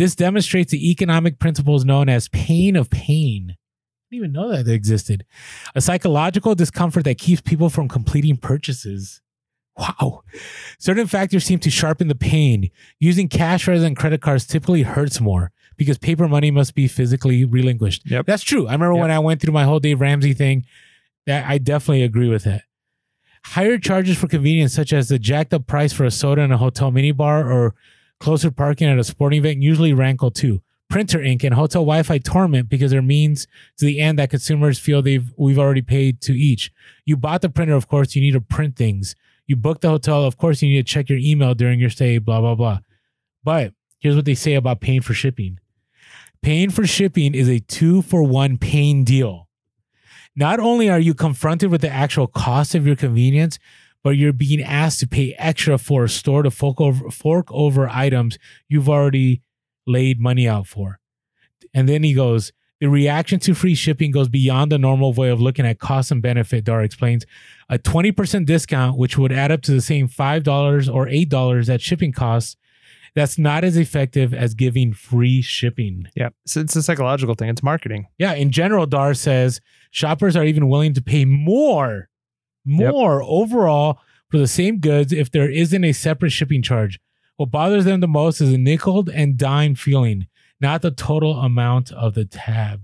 This demonstrates the economic principles known as pain of paying. I didn't even know that they existed. A psychological discomfort that keeps people from completing purchases. Wow. Certain factors seem to sharpen the pain. Using cash rather than credit cards typically hurts more because paper money must be physically relinquished. Yep. That's true. I remember yep. when I went through my whole Dave Ramsey thing, that I definitely agree with that. Higher charges for convenience, such as the jacked up price for a soda in a hotel minibar or closer parking at a sporting event usually rankle too. Printer ink and hotel Wi-Fi torment because they're means to the end that consumers feel they've we've already paid to each. You bought the printer, of course, you need to print things. You booked the hotel, of course, you need to check your email during your stay, blah blah blah. But here's what they say about paying for shipping. Paying for shipping is a two for one pain deal. Not only are you confronted with the actual cost of your convenience, but you're being asked to pay extra for a store to fork over, fork over items you've already laid money out for. And then he goes, the reaction to free shipping goes beyond the normal way of looking at cost and benefit, Dhar explains. A 20% discount, which would add up to the same $5 or $8 that shipping costs, that's not as effective as giving free shipping. Yeah. So it's a psychological thing, it's marketing. Yeah. In general, Dhar says shoppers are even willing to pay more more yep. overall for the same goods if there isn't a separate shipping charge. What bothers them the most is a nickel and dime feeling, not the total amount of the tab.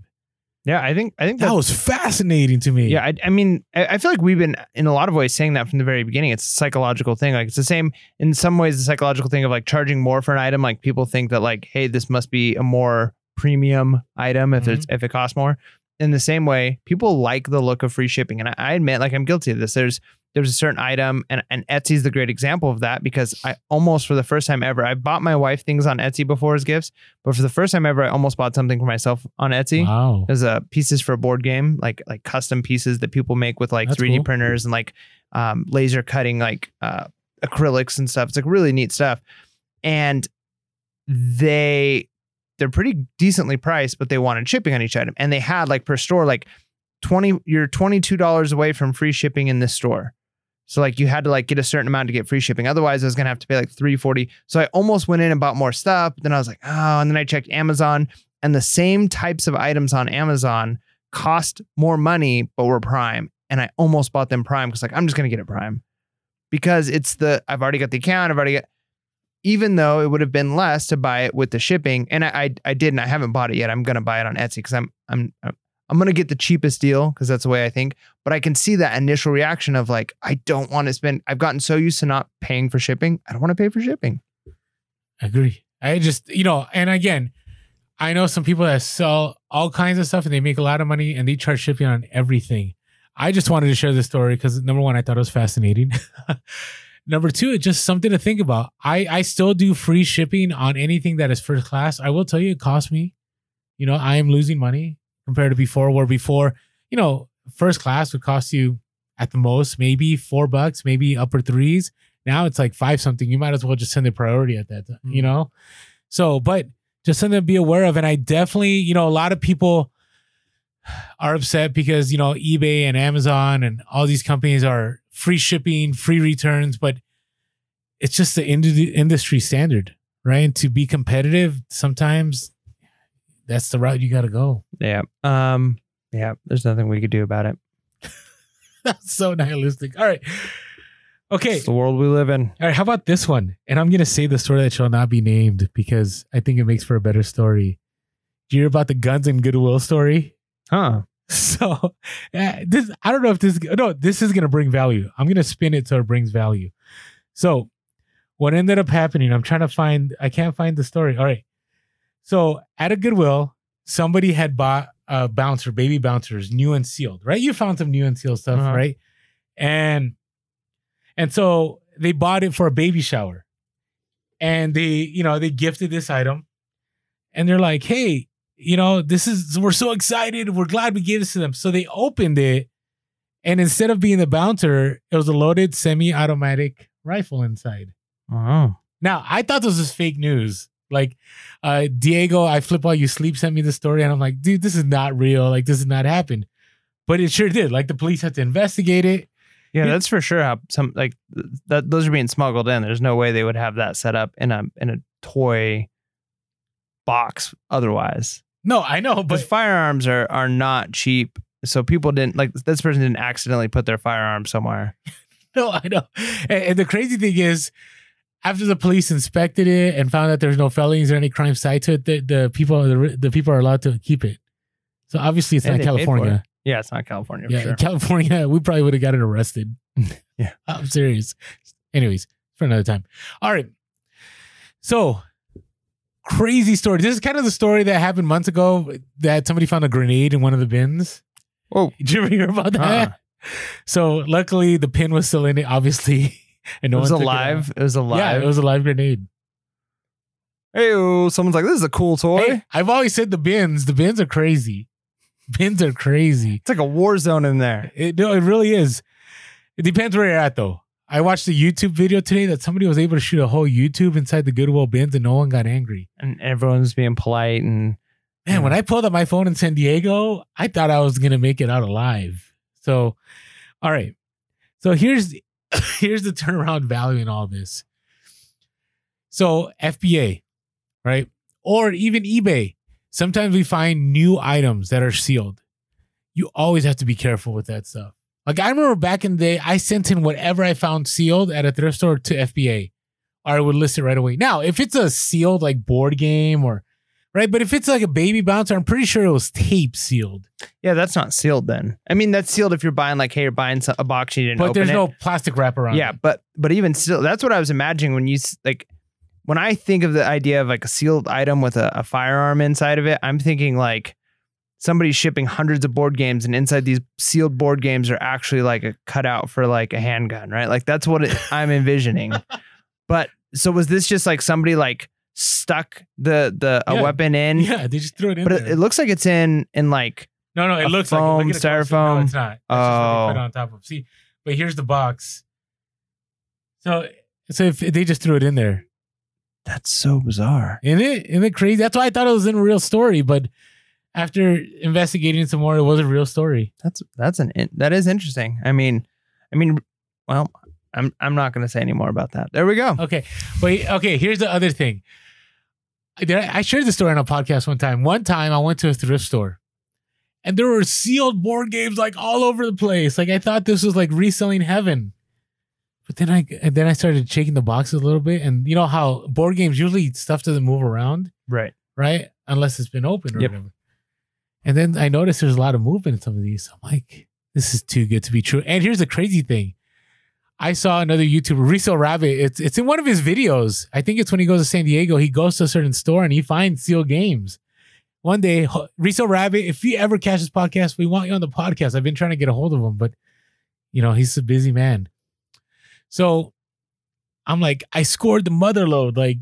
Yeah, I think I think that was fascinating to me. Yeah, I, I mean, I, I, feel like we've been in a lot of ways saying that from the very beginning. It's a psychological thing. Like it's the same in some ways. The psychological thing of like charging more for an item. Like people think that like, hey, this must be a more premium item if mm-hmm. it's if it costs more in the same way, people like the look of free shipping. And I, I admit, like I'm guilty of this. There's there's a certain item, and, and Etsy's the great example of that because I almost for the first time ever, I bought my wife things on Etsy before as gifts, but for the first time ever, I almost bought something for myself on Etsy. Wow. There's a pieces for a board game, like like custom pieces that people make with like That's 3D cool. printers and like um, laser cutting like uh, acrylics and stuff. It's like really neat stuff. And they they're pretty decently priced, but they wanted shipping on each item. And they had like per store, like 20, you're $22 away from free shipping in this store. So like you had to like get a certain amount to get free shipping. Otherwise, I was gonna have to pay like 340. So I almost went in and bought more stuff. Then I was like, oh, and then I checked Amazon and the same types of items on Amazon cost more money, but were prime. And I almost bought them prime because like I'm just gonna get it prime. Because it's the I've already got the account, I've already got even though it would have been less to buy it with the shipping. And I, I, I didn't. I haven't bought it yet. I'm gonna buy it on Etsy because I'm, I'm, I'm gonna get the cheapest deal because that's the way I think. But I can see that initial reaction of like, I don't want to spend. I've gotten so used to not paying for shipping. I don't want to pay for shipping. Agree. I just, you know, and again, I know some people that sell all kinds of stuff and they make a lot of money and they charge shipping on everything. I just wanted to share this story because number one, I thought it was fascinating. number two, it's just something to think about. I, I still do free shipping on anything that is first class. I will tell you, it costs me. You know, I am losing money compared to before, where before, you know, first class would cost you at the most maybe four bucks, maybe upper threes. Now it's like five something. You might as well just send the priority at that time, you Mhm. know? So, but just something to be aware of. And I definitely, you know, a lot of people are upset because, you know, eBay and Amazon and all these companies are free shipping, free returns, but it's just the ind- industry standard, right? And to be competitive, sometimes that's the route you got to go. Yeah. Um. Yeah. There's nothing we could do about it. That's so nihilistic. All right. Okay. It's the world we live in. All right. How about this one? And I'm going to say the story that shall not be named because I think it makes for a better story. Do you hear about the guns and goodwill story? Huh. So uh, this, I don't know if this, no, this is going to bring value. I'm going to spin it so it brings value. So what ended up happening, I'm trying to find, I can't find the story. All right. So at a Goodwill, somebody had bought a bouncer, baby bouncers, new and sealed, right? You found some new and sealed stuff, Uh-huh. right? And, and so they bought it for a baby shower and they, you know, they gifted this item and they're like, hey, you know, this is we're so excited. We're glad we gave this to them. So they opened it, and instead of being the bouncer, it was a loaded semi-automatic rifle inside. Oh. Now I thought this was fake news. Like uh Diego, I flip while you sleep sent me the story, and I'm like, dude, this is not real. Like this has not happened. But it sure did. Like the police had to investigate it. Yeah, that's for sure. How some like that those are being smuggled in. There's no way they would have that set up in a in a toy box otherwise. No, I know, But firearms are are not cheap. So people didn't like this person didn't accidentally put their firearm somewhere. No, I know. And, and the crazy thing is, after the police inspected it and found that there's no felonies or any crimes tied to it, the, the people the, the people are allowed to keep it. So obviously, it's And not they paid for California. Yeah, it's not California for Yeah, sure. California, we probably would have gotten arrested. Yeah. I'm serious. Anyways, for another time. All right. So, crazy story. This is kind of the story that happened months ago that somebody found a grenade in one of the bins. Oh, Did you ever hear about that? Uh-uh. So, luckily, the pin was still in it, obviously. And no it was alive. out. It, was alive. Yeah, it was a live grenade. Hey, someone's like, "This is a cool toy." Hey, I've always said the bins. The bins are crazy. Bins are crazy. It's like a war zone in there. It, no, it really is. It depends where you're at, though. I watched a YouTube video today that somebody was able to shoot a whole YouTube inside the Goodwill bins and no one got angry. And everyone's being polite and Man, when I pulled up my phone in San Diego, I thought I was gonna make it out alive. So, all right. So here's here's the turnaround value in all this. So FBA, right? Or even eBay. Sometimes we find new items that are sealed. You always have to be careful with that stuff. Like I remember back in the day, I sent in whatever I found sealed at a thrift store to FBA, or I would list it right away. Now, if it's a sealed like board game or right, but if it's like a baby bouncer, I'm pretty sure it was tape sealed. yeah, that's not sealed. Then I mean, that's sealed if you're buying like, hey, you're buying a box you didn't But there's it. no plastic wrap around. yeah, it. but but even still, that's what I was imagining when you like when I think of the idea of like a sealed item with a, a firearm inside of it. I'm thinking like somebody's shipping hundreds of board games, and inside these sealed board games are actually like a cutout for like a handgun, right? Like that's what it, I'm envisioning. But so was this just like somebody like stuck the the a Yeah. weapon in? yeah, they just threw it in But there. it, it looks like it's in in like no, no, it looks like foam, at it. No, styrofoam. it's not. What they put Oh. on top of. See, but here's the box. So, so if they just threw it in there, that's so bizarre. Isn't it? Isn't it crazy? That's why I thought it was in a real story. But after investigating some more, it was a real story. That's that's an in, that is interesting. I mean, I mean, well, I'm I'm not going to say any more about that. There we go. Okay. But okay, here's the other thing. I, did I, I shared the story on a podcast one time. One time I went to a thrift store and there were sealed board games like all over the place. Like I thought this was like reselling heaven. But then I and then I started shaking the boxes a little bit. And you know how board games usually stuff doesn't move around, Right. right? Unless it's been opened or Yep. whatever. And then I noticed there's a lot of movement in some of these. I'm like, this is too good to be true. And here's the crazy thing. I saw another YouTuber, Riso Rabbit. It's it's in one of his videos. I think it's when he goes to San Diego. He goes to a certain store and he finds sealed games. one day, Riso Rabbit, if you ever catch this podcast, we want you on the podcast. I've been trying to get a hold of him, but you know, he's a busy man. So I'm like, I scored the mother load. Like,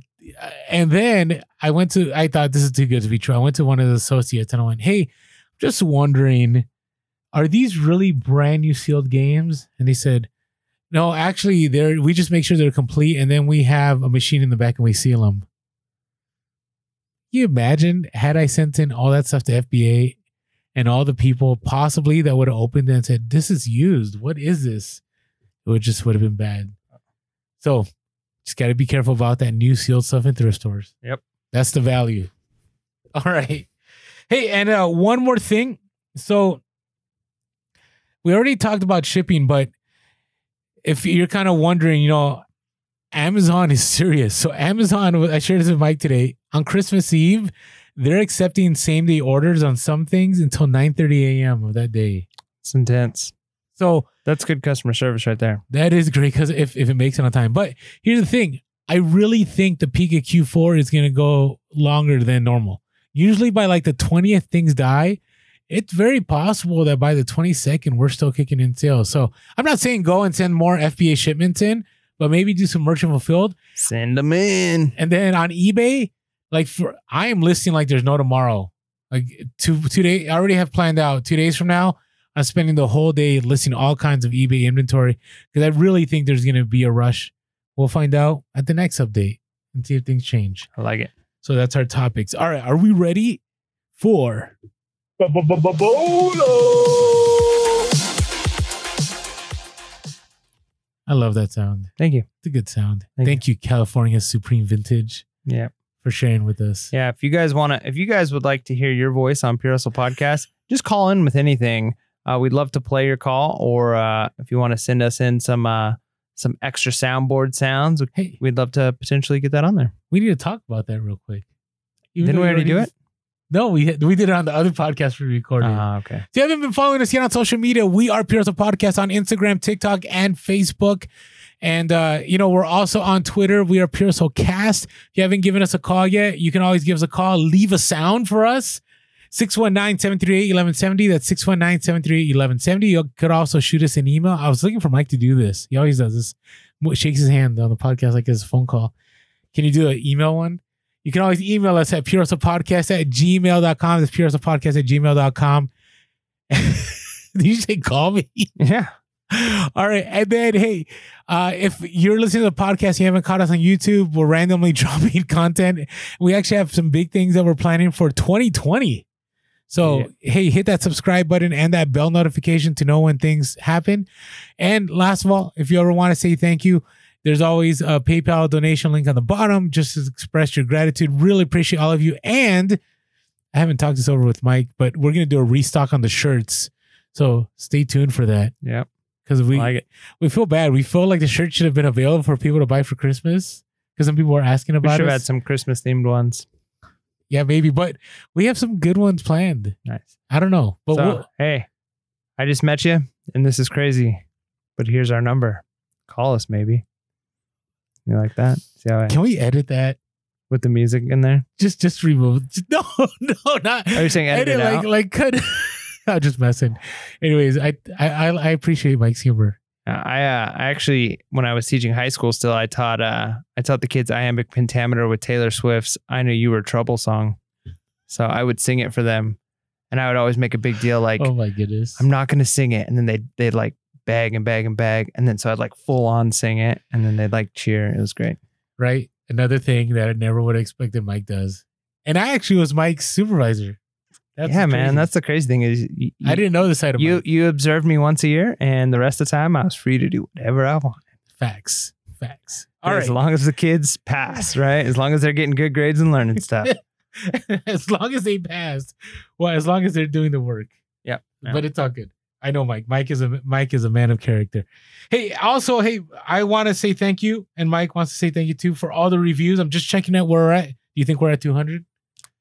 and then I went to, I thought this is too good to be true. I went to one of the associates and I went, Hey, just wondering, are these really brand new sealed games? And they said, No, actually, they're, we just make sure they're complete. And then we have a machine in the back and we seal them. You imagine had I sent in all that stuff to FBA and all the people possibly that would have opened it and said, This is used. What is this? It would just would have been bad. So just got to be careful about that new sealed stuff in thrift stores. Yep. That's the value. All right. Hey, and uh, one more thing. So we already talked about shipping, but if you're kind of wondering, you know, Amazon is serious. So Amazon, I shared this with Mike today. On Christmas Eve, they're accepting same day orders on some things until 9:30 a.m. of that day. It's intense. So That's good customer service right there. that is great because if, if it makes it on time. But here's the thing. I really think the peak of Q4 is going to go longer than normal. Usually by like the 20th, things die. It's very possible that by the 22nd, we're still kicking in sales. So I'm not saying go and send more FBA shipments in, but maybe do some merchant fulfilled. Send them in. And then on eBay, like for I am listing like there's no tomorrow. Like two two days, I already have planned out two days from now. I'm spending the whole day listing all kinds of eBay inventory because I really think there's gonna be a rush. We'll find out at the next update and see if things change. I like it. So that's our topics. All right, are we ready for I love that sound. Thank you. It's a good sound. Thank Thank, you, California Supreme Vintage, Yeah. for sharing with us. Yeah. If you guys want to, if you guys would like to hear your voice on Pure Hustle Podcast, just call in with anything. Uh, we'd love to play your call, or uh, if you want to send us in some uh, some extra soundboard sounds, Hey, we'd love to potentially get that on there. we need to talk about that real quick. Even Didn't we already do it? No, we we did it on the other podcast we recorded. Ah, okay. If you haven't been following us yet on social media, we are Pure Podcast on Instagram, TikTok, and Facebook. And uh, you know, we're also on Twitter. We are Pure Cast. If you haven't given us a call yet, you can always give us a call. Leave a sound for us. 619-738-1170. That's 619-738-1170. You could also shoot us an email. I was looking for Mike to do this. He always does this. Shakes his hand on the podcast like it's a phone call. Can you do an email one? You can always email us at purehustlepodcast at gmail.com. That's purehustlepodcast at gmail.com. Did you say call me? Yeah. All right. And then, hey, uh, if you're listening to the podcast, you haven't caught us on YouTube, we're randomly dropping content. We actually have some big things that we're planning for 2020. So, hey, hit that subscribe button and that bell notification to know when things happen. And last of all, if you ever want to say thank you, there's always a PayPal donation link on the bottom just to express your gratitude. Really appreciate all of you. And I haven't talked this over with Mike, but we're going to do a restock on the shirts. So stay tuned for that Yep. because we like it. we feel bad. We feel like the shirt should have been available for people to buy for Christmas because some people were asking about it. We should have had some Christmas themed ones. Yeah, maybe, but we have some good ones planned. Nice. I don't know, but so, we'll, hey, I just met you, and this is crazy, but here's our number. Call us, maybe. You like that? See how I, can we edit that? with the music in there? Just just remove. no, no, not. Are you saying edit, it like out? like cut. I'm just messing. Anyways, I I I I appreciate Mike's humor. Uh, I uh, I actually when I was teaching high school still I taught uh I taught the kids iambic pentameter with Taylor Swift's I Knew You Were Trouble song. So I would sing it for them and I would always make a big deal like oh my goodness. I'm not going to sing it and then they they'd like bag and bag and bag and then so I'd like full on sing it and then they'd like cheer. It was great. right. Another thing that I never would have expected Mike does, and I actually was Mike's supervisor. That's yeah, man, that's the crazy thing is you, I didn't know the side of you you observed me once a year and the rest of the time I was free to do whatever I wanted. Facts. Facts. All As long as the kids pass, right? As long as they're getting good grades and learning stuff. as long as they pass, Well, as long as they're doing the work. Yep. Yeah. But it's all good. I know Mike. Mike is a Mike is a man of character. Hey, also, hey, I want to say thank you, and Mike wants to say thank you too for all the reviews. I'm just checking out where we're at. Do you think we're at 200?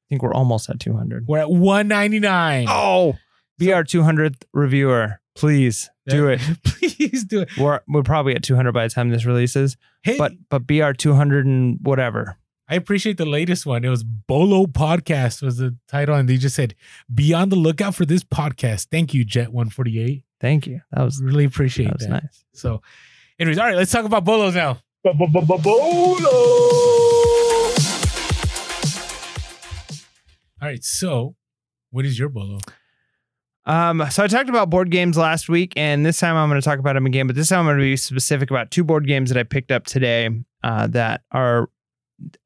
I think we're almost at 200. We're at 199. Oh, be our 200th reviewer. Please do it. Please do it. We're, we're probably at 200 by the time this releases, Hey, but but be our 200 and whatever. I appreciate the latest one. It was Bolo Podcast was the title, and they just said, "Be on the lookout for this podcast." Thank you, Jet One Forty Eight. Thank you. That was Really appreciate that that. was nice. So, anyways, all right, let's talk about bolos now. All right, so what is your bolo? Um, so I talked about board games last week, and this time I'm going to talk about them again. But this time I'm going to be specific about two board games that I picked up today uh, that are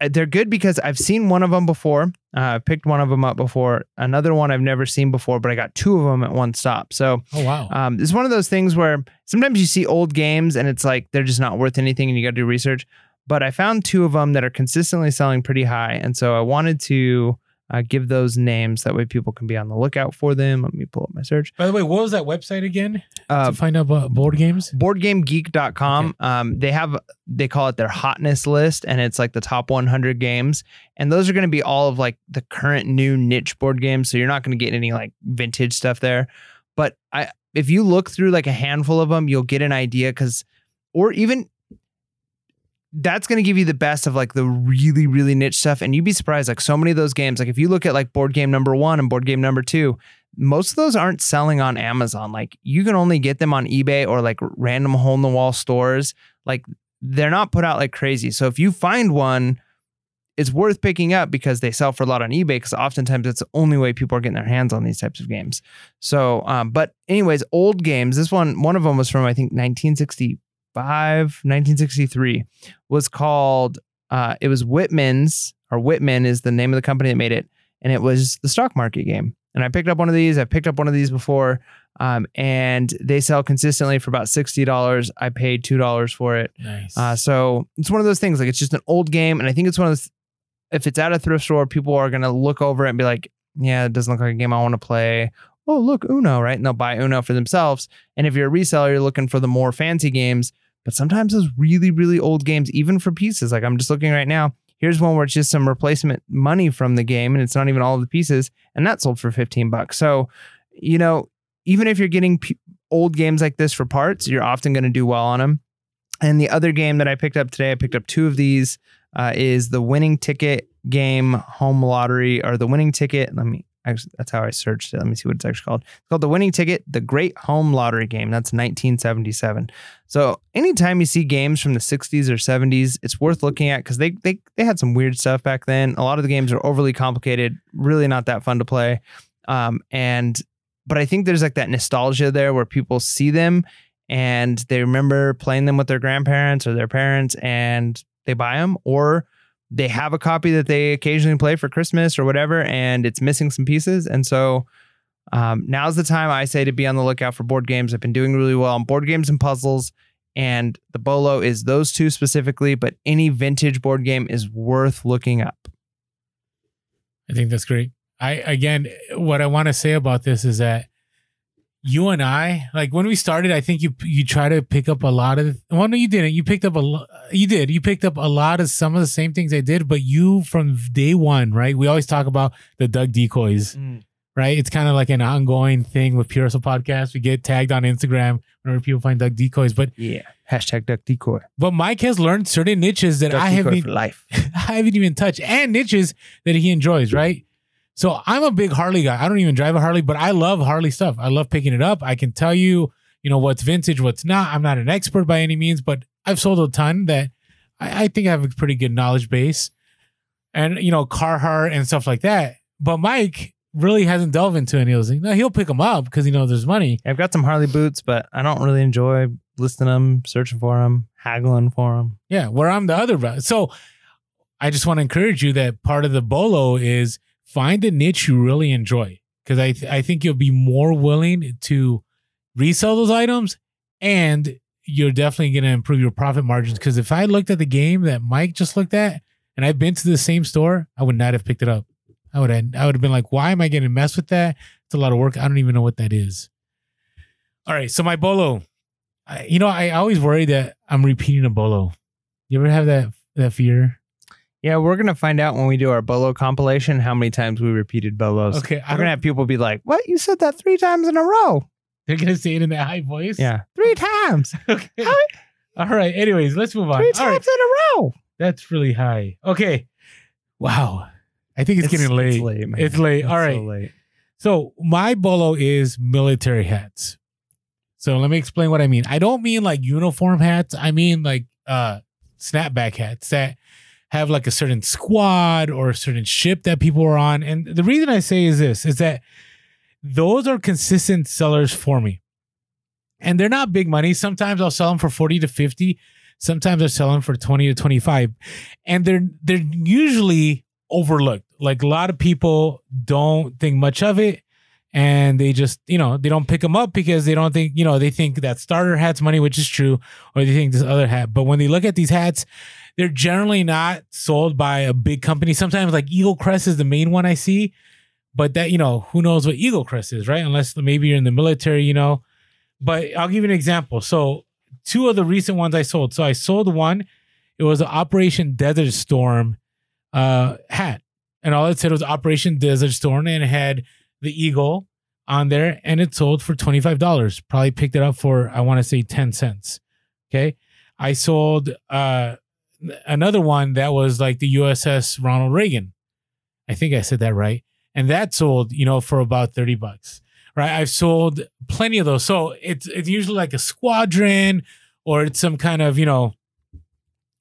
they're good because I've seen one of them before. Uh, I picked one of them up before. Another one I've never seen before, but I got two of them at one stop. So Oh wow, um, it's one of those things where sometimes you see old games and it's like they're just not worth anything, and you got to do research. But I found two of them that are consistently selling pretty high, and so I wanted to uh, give those names that way people can be on the lookout for them. Let me pull up my search. By the way, what was that website again Uh, to find out about board games? boardgamegeek.com um, they have they call it their hotness list and it's like the top 100 games and those are going to be all of like the current new niche board games so you're not going to get any like vintage stuff there but i if you look through like a handful of them you'll get an idea because or even that's going to give you the best of like the really really niche stuff and you'd be surprised like so many of those games like if you look at like board game number one and board game number two most of those aren't selling on Amazon. Like you can only get them on eBay or like random hole in the wall stores. Like they're not put out like crazy. So if you find one, it's worth picking up because they sell for a lot on eBay because oftentimes it's the only way people are getting their hands on these types of games. So, um, but anyways, old games. This one, one of them was from I think 1965, 1963, was called. Uh, it was Whitman's or Whitman is the name of the company that made it, and it was the stock market game. And I picked up one of these. I picked up one of these before, um, and they sell consistently for about sixty dollars. I paid two dollars for it. Nice. Uh, so it's one of those things. Like it's just an old game, and I think it's one of those. If it's at a thrift store, people are gonna look over it and be like, "Yeah, it doesn't look like a game I want to play." Oh, look, Uno, right? And they'll buy Uno for themselves. And if you're a reseller, you're looking for the more fancy games. But sometimes those really, really old games, even for pieces, like I'm just looking right now. Here's one where it's just some replacement money from the game, and it's not even all the pieces, and that sold for 15 bucks. So, you know, even if you're getting p- old games like this for parts, you're often going to do well on them. And the other game that I picked up today, I picked up two of these, uh, is the winning ticket game home lottery or the winning ticket. Let me, actually, that's how I searched it. Let me see what it's actually called. It's called the winning ticket, the great home lottery game. That's 1977. So anytime you see games from the 60s or 70s, it's worth looking at because they, they, they had some weird stuff back then. A lot of the games are overly complicated, really not that fun to play. Um, and, but I think there's like that nostalgia there where people see them and they remember playing them with their grandparents or their parents and they buy them or they have a copy that they occasionally play for Christmas or whatever and it's missing some pieces and so um, now's the time I say to be on the lookout for board games. I've been doing really well on board games and puzzles and the Bolo is those two specifically but any vintage board game is worth looking up. I think that's great. I again, what I want to say about this is that you and I, like when we started, I think you you try to pick up a lot of. Well, no, you didn't. You picked up a lot. You did. You picked up a lot of some of the same things I did, but you from day one, right? We always talk about the duck decoys, mm. right? It's kind of like an ongoing thing with Pure Podcast. We get tagged on Instagram whenever people find duck decoys, but Yeah. Hashtag duck decoy. but Mike has learned certain niches that Duck I haven't life. I haven't even touched and niches that he enjoys, right? So I'm a big Harley guy. I don't even drive a Harley, but I love Harley stuff. I love picking it up. I can tell you, you know, what's vintage, what's not. I'm not an expert by any means, but I've sold a ton that I, I think I have a pretty good knowledge base. And, you know, Carhartt and stuff like that. But Mike really hasn't delved into any of those things. Now he'll pick them up because he knows there's money. I've got some Harley boots, but I don't really enjoy listing them, searching for them, haggling for them. Yeah, where I'm the other. So I just want to encourage you that part of the bolo is find a niche you really enjoy because I th- I think you'll be more willing to resell those items and you're definitely going to improve your profit margins because if I looked at the game that Mike just looked at and I've been to the same store, I would not have picked it up. I would have, I would have been like, why am I getting messed with that? It's a lot of work. I don't even know what that is. All right, so my bolo. I, you know, I always worry that I'm repeating a bolo. You ever have that that fear? Yeah, we're gonna find out when we do our Bolo compilation how many times we repeated Bolos. Okay, I We're gonna have people be like, "What? You said that three times in a row?" they're gonna say it in that high voice. Yeah, three times, Okay. How- All right. Anyways, let's move on. three All right. times in a row. That's really high. Okay. Wow. I think it's, getting late. It's late. Man. It's late. All right. so late. So my bolo is military hats. So let me explain what I mean. I don't mean like uniform hats. I mean like uh snapback hats that have like a certain squad or a certain ship that people are on. And the reason I say is this is that those are consistent sellers for me. And they're not big money. Sometimes I'll sell them for 40 to 50. Sometimes I sell them for 20 to 25. And they're they're usually overlooked. Like a lot of people don't think much of it and they just, you know, they don't pick them up because they don't think, you know, they think that starter hat's money, which is true, or they think this other hat. But when they look at these hats, they're generally not sold by a big company. Sometimes like Eagle Crest is the main one I see, but that, you know, who knows what Eagle Crest is, right? Unless maybe you're in the military, you know. But I'll give you an example. So two of the recent ones I sold. So I sold one, it was an Operation Desert Storm uh, hat. And all it said was Operation Desert Storm and it had the eagle on there and it sold for $25. Probably picked it up for, I want to say 10 cents. Okay. I sold uh, another one that was like the USS Ronald Reagan. I think I said that right. And that sold, you know, for about 30 bucks. Right. I've sold plenty of those. So it's it's usually like a squadron or it's some kind of, you know,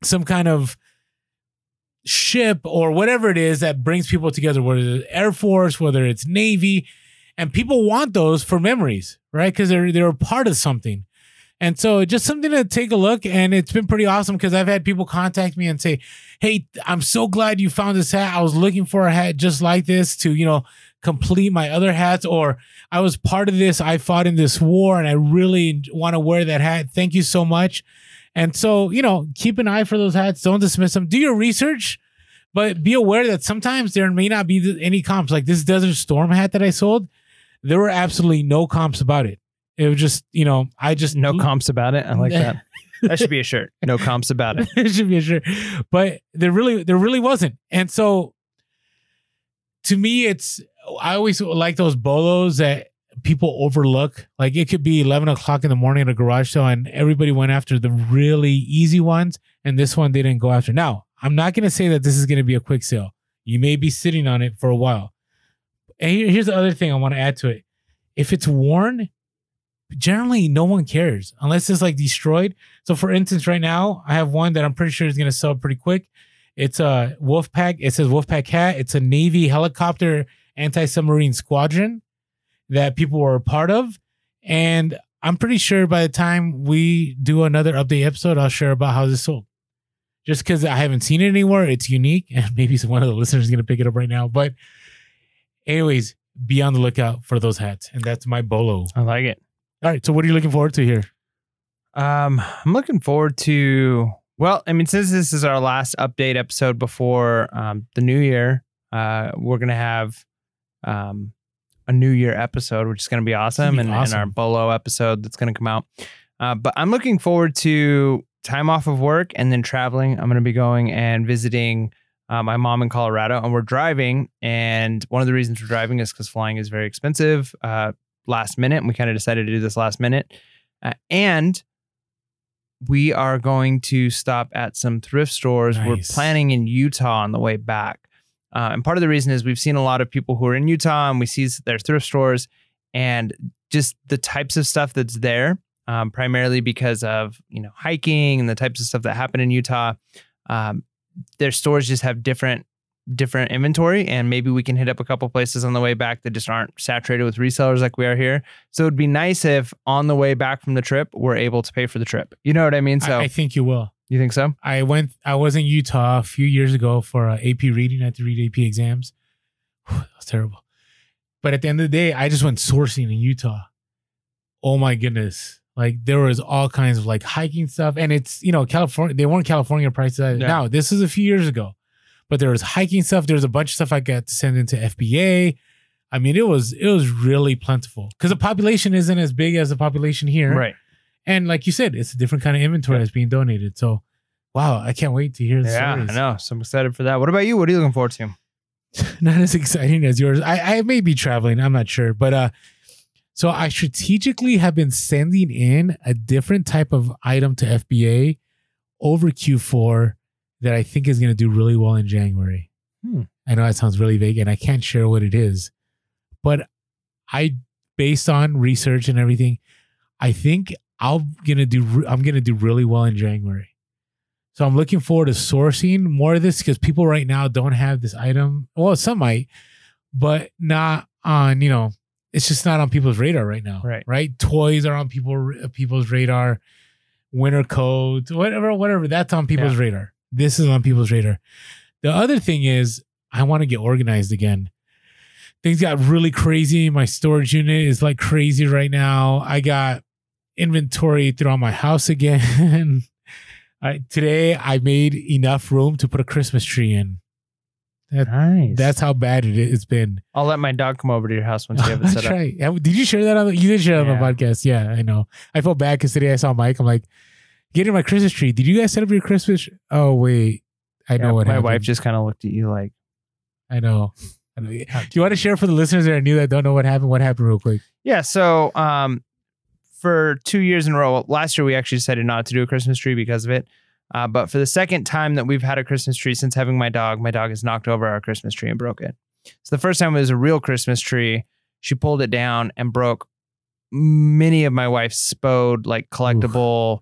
some kind of ship or whatever it is that brings people together, whether it's Air Force, whether it's Navy, and people want those for memories, right? Because they're they're a part of something. And so just something to take a look. And it's been pretty awesome because I've had people contact me and say, Hey, I'm so glad you found this hat. I was looking for a hat just like this to, you know, complete my other hats. Or I was part of this. I fought in this war and I really want to wear that hat. Thank you so much. And so, you know, keep an eye for those hats. Don't dismiss them. Do your research, but be aware that sometimes there may not be any comps. Like this Desert Storm hat that I sold, there were absolutely no comps about it. It was just, you know, I just No comps about it. I like that. That should be a shirt. No comps about it. it should be a shirt, but there really, there really wasn't. And so, to me, it's I always like those bolos that people overlook. Like it could be eleven o'clock in the morning at a garage sale, and everybody went after the really easy ones, and this one they didn't go after. Now, I'm not going to say that this is going to be a quick sale. You may be sitting on it for a while. And here's the other thing I want to add to it. If it's worn, generally no one cares unless it's like destroyed. So for instance, right now I have one that I'm pretty sure is going to sell pretty quick. It's a Wolfpack. It says Wolfpack Hat. It's a Navy helicopter anti-submarine squadron that people were a part of. And I'm pretty sure by the time we do another update episode, I'll share about how this sold. Just because I haven't seen it anywhere, it's unique, and maybe one of the listeners is going to pick it up right now. But, anyways, be on the lookout for those hats, and that's my bolo. I like it. All right, so what are you looking forward to here? Um, I'm looking forward to. Well, I mean, since this is our last update episode before um, the new year, uh, we're gonna have um, a new year episode, which is gonna be awesome, be and, and our Bolo episode that's gonna come out. Uh, but I'm looking forward to time off of work and then traveling. I'm gonna be going and visiting uh, my mom in Colorado, and we're driving. And one of the reasons we're driving is because flying is very expensive. Last minute, and we kind of decided to do this last minute, uh, and we are going to stop at some thrift stores. We're planning in Utah on the way back. Uh, and part of the reason is we've seen a lot of people who are in Utah and we see their thrift stores and just the types of stuff that's there, um, primarily because of, you know, hiking and the types of stuff that happen in Utah. Um, their stores just have different different inventory and maybe we can hit up a couple places on the way back that just aren't saturated with resellers like we are here so it'd be nice if on the way back from the trip we're able to pay for the trip you know what i mean so I, I think you will. you think so I went. I was in Utah a few years ago for uh, AP reading. I had to read AP exams. that was terrible. But at the end of the day, I just went sourcing in Utah. Oh my goodness! Like there was all kinds of like hiking stuff, and it's you know California. They weren't California prices Yeah. now. This is a few years ago, but there was hiking stuff. There was a bunch of stuff I got to send into FBA. I mean, it was it was really plentiful because the population isn't as big as the population here, right and like you said, it's a different kind of inventory that's being donated. So, wow, I can't wait to hear the yeah stories. i know so i'm excited for that what about you what are you looking forward to Not as exciting as yours. I, I may be traveling. I'm not sure, but uh, so I strategically have been sending in a different type of item to FBA over Q4 that I think is going to do really well in January. Hmm. I know that sounds really vague and I can't share what it is, but I, based on research and everything, I think I'm gonna do. I'm gonna do really well in January. So I'm looking forward to sourcing more of this because people right now don't have this item. Well, some might, but not on. You know, it's just not on people's radar right now. Right. Right. Toys are on people people's radar. Winter coats, whatever, whatever. That's on people's Yeah. radar. This is on people's radar. The other thing is, I want to get organized again. Things got really crazy. My storage unit is like crazy right now. I got inventory throughout my house again. I, today I made enough room to put a Christmas tree in. That, Nice. That's how bad it, it's been. I'll let my dog come over to your house once you have it set That's up. right. Did you share that on the, you did share that on the podcast? Yeah, I know. I felt bad because today I saw Mike. I'm like, getting my Christmas tree. Did you guys set up your Christmas? Oh wait, I know what my happened. wife just kind of looked at you like, I know. I know. Do you want to share for the listeners that are new that don't know what happened? What happened, real quick? yeah. So, um, for two years in a row, last year we actually decided not to do a Christmas tree because of it. Uh, but for the second time that we've had a Christmas tree since having my dog, my dog has knocked over our Christmas tree and broke it. So the first time it was a real Christmas tree, she pulled it down and broke many of my wife's spode like collectible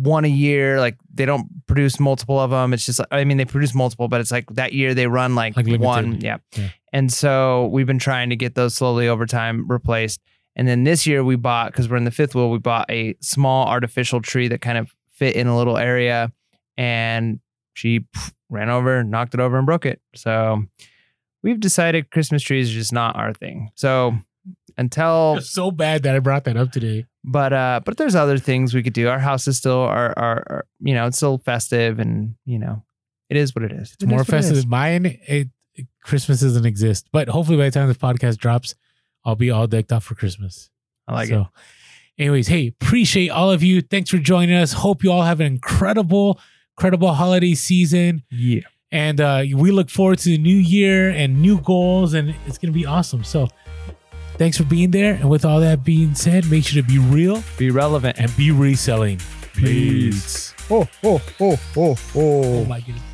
one a year like they don't produce multiple of them it's just i mean they produce multiple but it's like that year they run like, Like one. yeah. Yeah. and so we've been trying to get those slowly over time replaced. And then this year we bought because we're in the fifth wheel we bought a small artificial tree that kind of fit in a little area. And she pff, ran over knocked it over and broke it. So we've decided christmas trees are just not our thing. So until It's so bad that I brought that up today. but uh but there's other things we could do our house is still our our, our you know it's still festive and you know it is what it is It's more festive than mine. It, it- Christmas doesn't exist, but hopefully by the time this podcast drops, I'll be all decked out for Christmas. i like so, it anyways, hey, appreciate all of you. Thanks for joining us. Hope you all have an incredible, incredible holiday season. yeah And uh, we look forward to the new year and new goals, and it's going to be awesome. So, thanks for being there. And with all that being said, make sure to be real be relevant and be reselling. Peace. Oh, oh, oh, oh, oh. Oh my goodness.